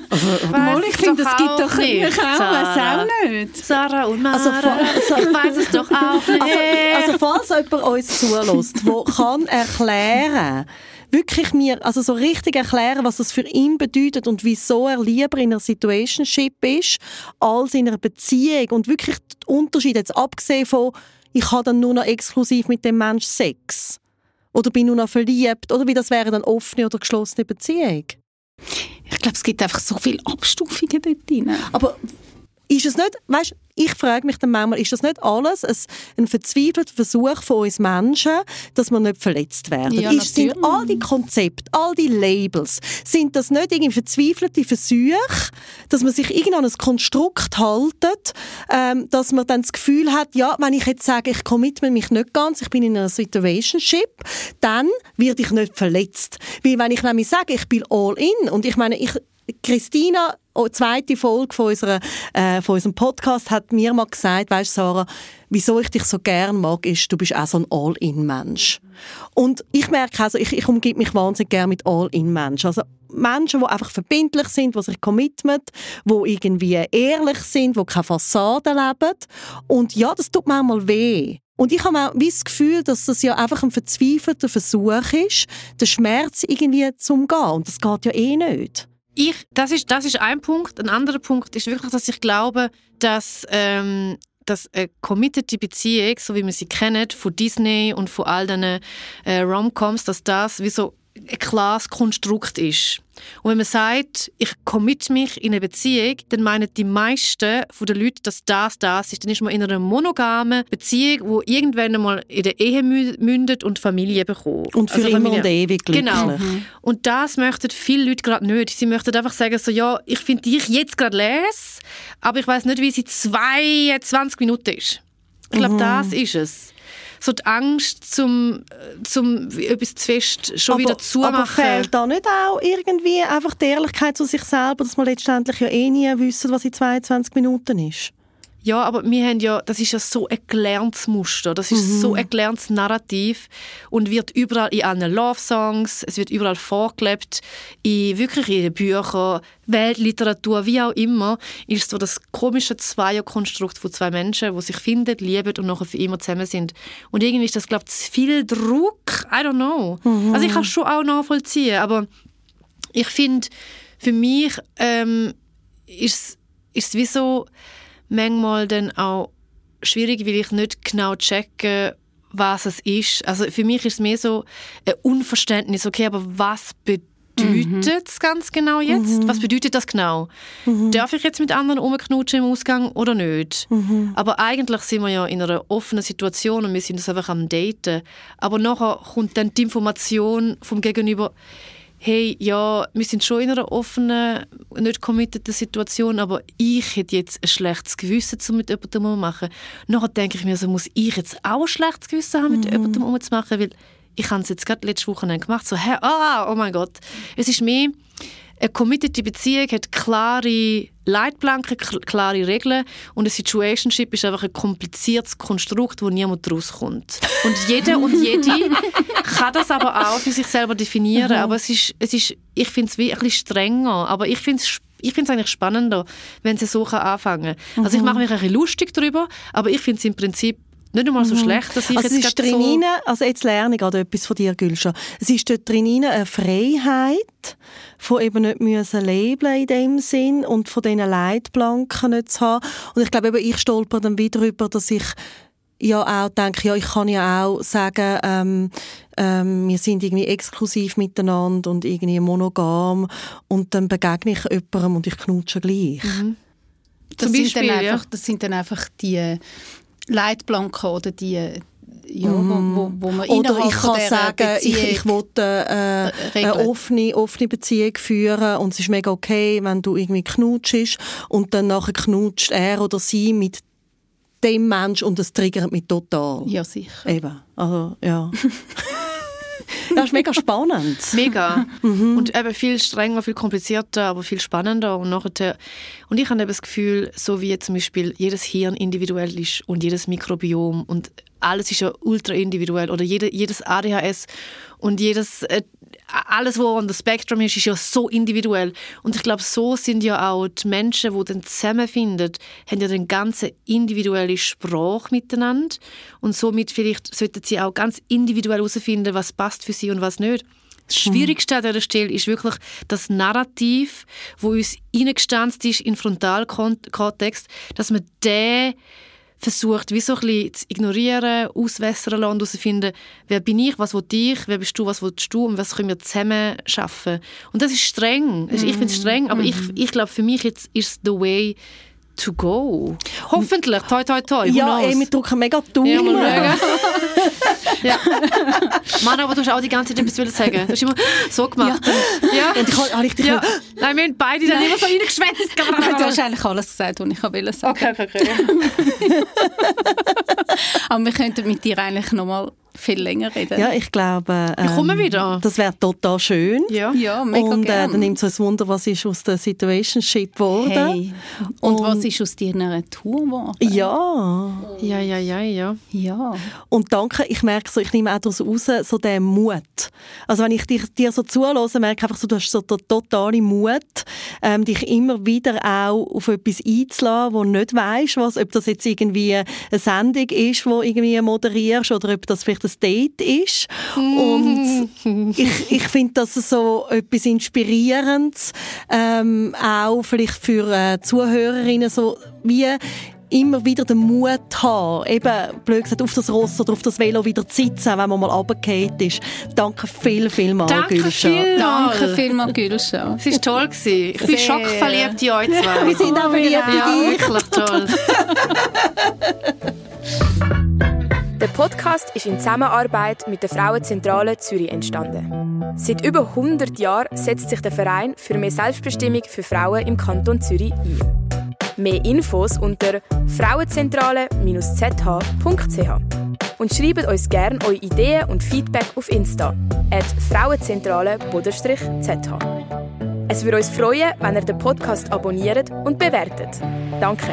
also Mal, ich finde, es gibt doch nicht. Ich auch, auch nicht. Sarah und Mara. Also, also, ich weiß es doch auch nicht. Also, also falls jemand uns zulässt, der kann erklären wirklich mir, also so richtig erklären, was das für ihn bedeutet und wieso er lieber in einer Situationship ist, als in einer Beziehung und wirklich den Unterschied jetzt abgesehen von ich habe dann nur noch exklusiv mit dem Mensch Sex. Oder bin nur noch verliebt. Oder wie das wäre dann offene oder geschlossene Beziehung. Ich glaube, es gibt einfach so viele Abstufungen dort drin. Aber ist es nicht, weißt, ich frage mich dann manchmal, ist das nicht alles ein, ein verzweifelter Versuch von uns Menschen, dass wir nicht verletzt werden? Ja, ist, sind all die Konzepte, all die Labels, sind das nicht irgendwie verzweifelte Versuche, dass man sich irgendwann an ein Konstrukt haltet, ähm, dass man dann das Gefühl hat, ja, wenn ich jetzt sage, ich committe mich nicht ganz, ich bin in einer Situationship, dann werde ich nicht verletzt. Weil wenn ich nämlich sage, ich bin all in und ich meine, ich, Christina, zweite Folge von, unserer, äh, von unserem Podcast, hat mir mal gesagt, weißt Sarah, wieso ich dich so gern mag, ist, du bist auch so ein All-in-Mensch. Und ich merke also, ich, ich umgebe mich wahnsinnig gern mit All-in-Menschen. Also Menschen, die einfach verbindlich sind, die sich committen, die irgendwie ehrlich sind, die keine Fassade leben. Und ja, das tut manchmal weh. Und ich habe auch das Gefühl, dass das ja einfach ein verzweifelter Versuch ist, den Schmerz irgendwie zu umgehen. Und das geht ja eh nicht. Ich, das, ist, das ist ein Punkt. Ein anderer Punkt ist wirklich, dass ich glaube, dass, ähm, dass eine committete Beziehung, so wie wir sie kennen, von Disney und von all diesen äh, Romcoms, dass das wie so ein klares Konstrukt ist. Und wenn man sagt, ich commit mich in eine Beziehung, dann meinen die meisten von den Leuten, dass das das ist. Dann ist man in einer monogamen Beziehung, wo irgendwann einmal in der Ehe mündet und Familie bekommt. Und für also immer und ewig glücklich. Genau. Mhm. Und das möchten viele Leute gerade nicht. Sie möchten einfach sagen, so, ja, ich finde dich jetzt gerade les, aber ich weiß nicht, wie sie 22 Minuten ist. Ich glaube, mhm. das ist es so die Angst, zum, zum etwas zu fest schon aber, wieder zu machen. Aber fehlt da nicht auch irgendwie einfach die Ehrlichkeit zu sich selber, dass man letztendlich ja eh nie wissen, was in 22 Minuten ist? Ja, aber wir haben ja, das ist ja so ein gelerntes Muster, das ist mhm. so ein gelerntes Narrativ und wird überall in allen Love-Songs, es wird überall vorgelebt, in wirklich in Büchern, Weltliteratur, wie auch immer, ist so das komische Zweierkonstrukt von zwei Menschen, die sich finden, lieben und nachher für immer zusammen sind. Und irgendwie ist das, glaube ich, zu viel Druck, I don't know. Mhm. Also ich kann es schon auch nachvollziehen, aber ich finde, für mich ähm, ist es wie so, manchmal dann auch schwierig, weil ich nicht genau checke, was es ist. Also für mich ist es mehr so ein Unverständnis, okay, aber was bedeutet mhm. es ganz genau jetzt? Mhm. Was bedeutet das genau? Mhm. Darf ich jetzt mit anderen rumknutschen im Ausgang oder nicht? Mhm. Aber eigentlich sind wir ja in einer offenen Situation und wir sind das einfach am Daten. Aber nachher kommt dann die Information vom Gegenüber, hey, ja, wir sind schon in einer offenen, nicht committeden Situation, aber ich hätte jetzt ein schlechtes Gewissen, um mit jemandem umzumachen. Nachher denke ich mir, so muss ich jetzt auch ein schlechtes Gewissen haben, mit mhm. jemandem umzumachen, weil ich habe es jetzt gerade letzte Woche gemacht, so, hey, ah, oh mein Gott. Es ist mehr, eine committete Beziehung hat klare Leitplanken, klare Regeln und ein Situationship ist einfach ein kompliziertes Konstrukt, wo niemand rauskommt. Und jeder und jede kann das aber auch für sich selber definieren, mhm. aber es ist, es ist ich finde es wie ein bisschen strenger, aber ich finde es ich finde es eigentlich spannender, wenn sie so anfangen kann. Also ich mhm. mache mich ein bisschen lustig darüber, aber ich finde es im Prinzip nicht einmal so mhm. schlecht, dass ich also jetzt ist drin so... Rein, also jetzt lerne ich gerade etwas von dir, Gülscha. Es ist dort drin eine Freiheit, von eben nicht müssen labeln in dem Sinn und von diesen Leitplanken nicht zu haben. Und ich glaube, eben, ich stolper dann wieder darüber, dass ich ja auch denke, ja, ich kann ja auch sagen, ähm, ähm, wir sind irgendwie exklusiv miteinander und irgendwie monogam und dann begegne ich jemandem und ich knutsche gleich. Mhm. Das, Beispiel, sind dann einfach, das sind dann einfach die Leitplanken oder die ja, mm. wo, wo, man Oder ich kann sagen, ich, ich will äh, eine offene, offene Beziehung führen und es ist mega okay, wenn du irgendwie knutschst und dann nachher knutscht er oder sie mit dem Mensch und das triggert mich total. Ja, sicher. Eben, also, ja. Das ist mega spannend. Mega. Mhm. Und eben viel strenger, viel komplizierter, aber viel spannender. Und, nachher, und ich habe das Gefühl, so wie zum Beispiel jedes Hirn individuell ist und jedes Mikrobiom und alles ist ja ultra individuell oder jede, jedes ADHS und jedes äh, alles, was an der Spektrum ist, ist ja so individuell. Und ich glaube, so sind ja auch die Menschen, die dann zusammenfinden, haben ja den ganzen individuelle Sprache miteinander. Und somit vielleicht sollten sie auch ganz individuell herausfinden, was passt für sie und was nicht. Das Schwierigste an dieser Stelle ist wirklich das Narrativ, wo uns eingestanzt ist in Frontalkontext, dass man den versucht, wie so ein bisschen zu ignorieren, auswässern lassen und herausfinden, wer bin ich, was will ich, wer bist du, was willst du und was können wir zusammen schaffen. Und das ist streng. Ich finde es streng, aber ich, mhm. ich glaube, für mich jetzt ist the way to go. Hoffentlich. Toi, toi, toi. Ja, ey, wir drücken mega Daumen. Ja, ja. Mann, aber du hast auch die ganze Zeit etwas sagen. Du hast immer so gemacht. Ja. ja. Und ich habe ich dich ja. Nein, wir haben beide dann immer so reingeschwätzt. du hast eigentlich alles gesagt, was ich wollte sagen. Okay, okay, okay. aber wir könnten mit dir eigentlich nochmal viel länger reden. Ja, ich glaube, ähm, kommen wieder. das wäre total schön. Ja, ja mega Und äh, gern. dann nimmt es ein Wunder, was ist aus der Situationship geworden. Hey. Und, Und, was ist aus deiner Tour geworden? Ja. Ja, ja, ja, ja. Ja. Und danke, ich merke so, ich nehme auch daraus raus, so den Mut. Also wenn ich dir, dir so zuhöre, merke ich einfach so, du hast so den totalen Mut, ähm, dich immer wieder auch auf etwas einzulassen, wo du nicht weißt, was, ob das jetzt irgendwie eine Sendung ist, wo irgendwie moderierst oder ob das vielleicht ein Date ist. Und ich, ich finde das so etwas Inspirierendes, ähm, auch vielleicht für äh, Zuhörerinnen, so wie immer wieder den Mut haben, eben, blöd gesagt, auf das Ross oder auf das Velo wieder zu sitzen, wenn man mal runtergefallen ist. Danke viel, viel mal, Danke Gülscha. viel. Danke vielmals, Gülscha. Es war toll. Gewesen. Ich bin schockverliebt in euch zwei. Wir sind auch verliebt in Ja, dich. wirklich toll. Der Podcast ist in Zusammenarbeit mit der Frauenzentrale Zürich entstanden. Seit über 100 Jahren setzt sich der Verein für mehr Selbstbestimmung für Frauen im Kanton Zürich ein. Mehr Infos unter frauenzentrale-zh.ch und schreibt uns gerne eure Ideen und Feedback auf Insta at frauenzentrale-zh. Es würde uns freuen, wenn ihr den Podcast abonniert und bewertet. Danke.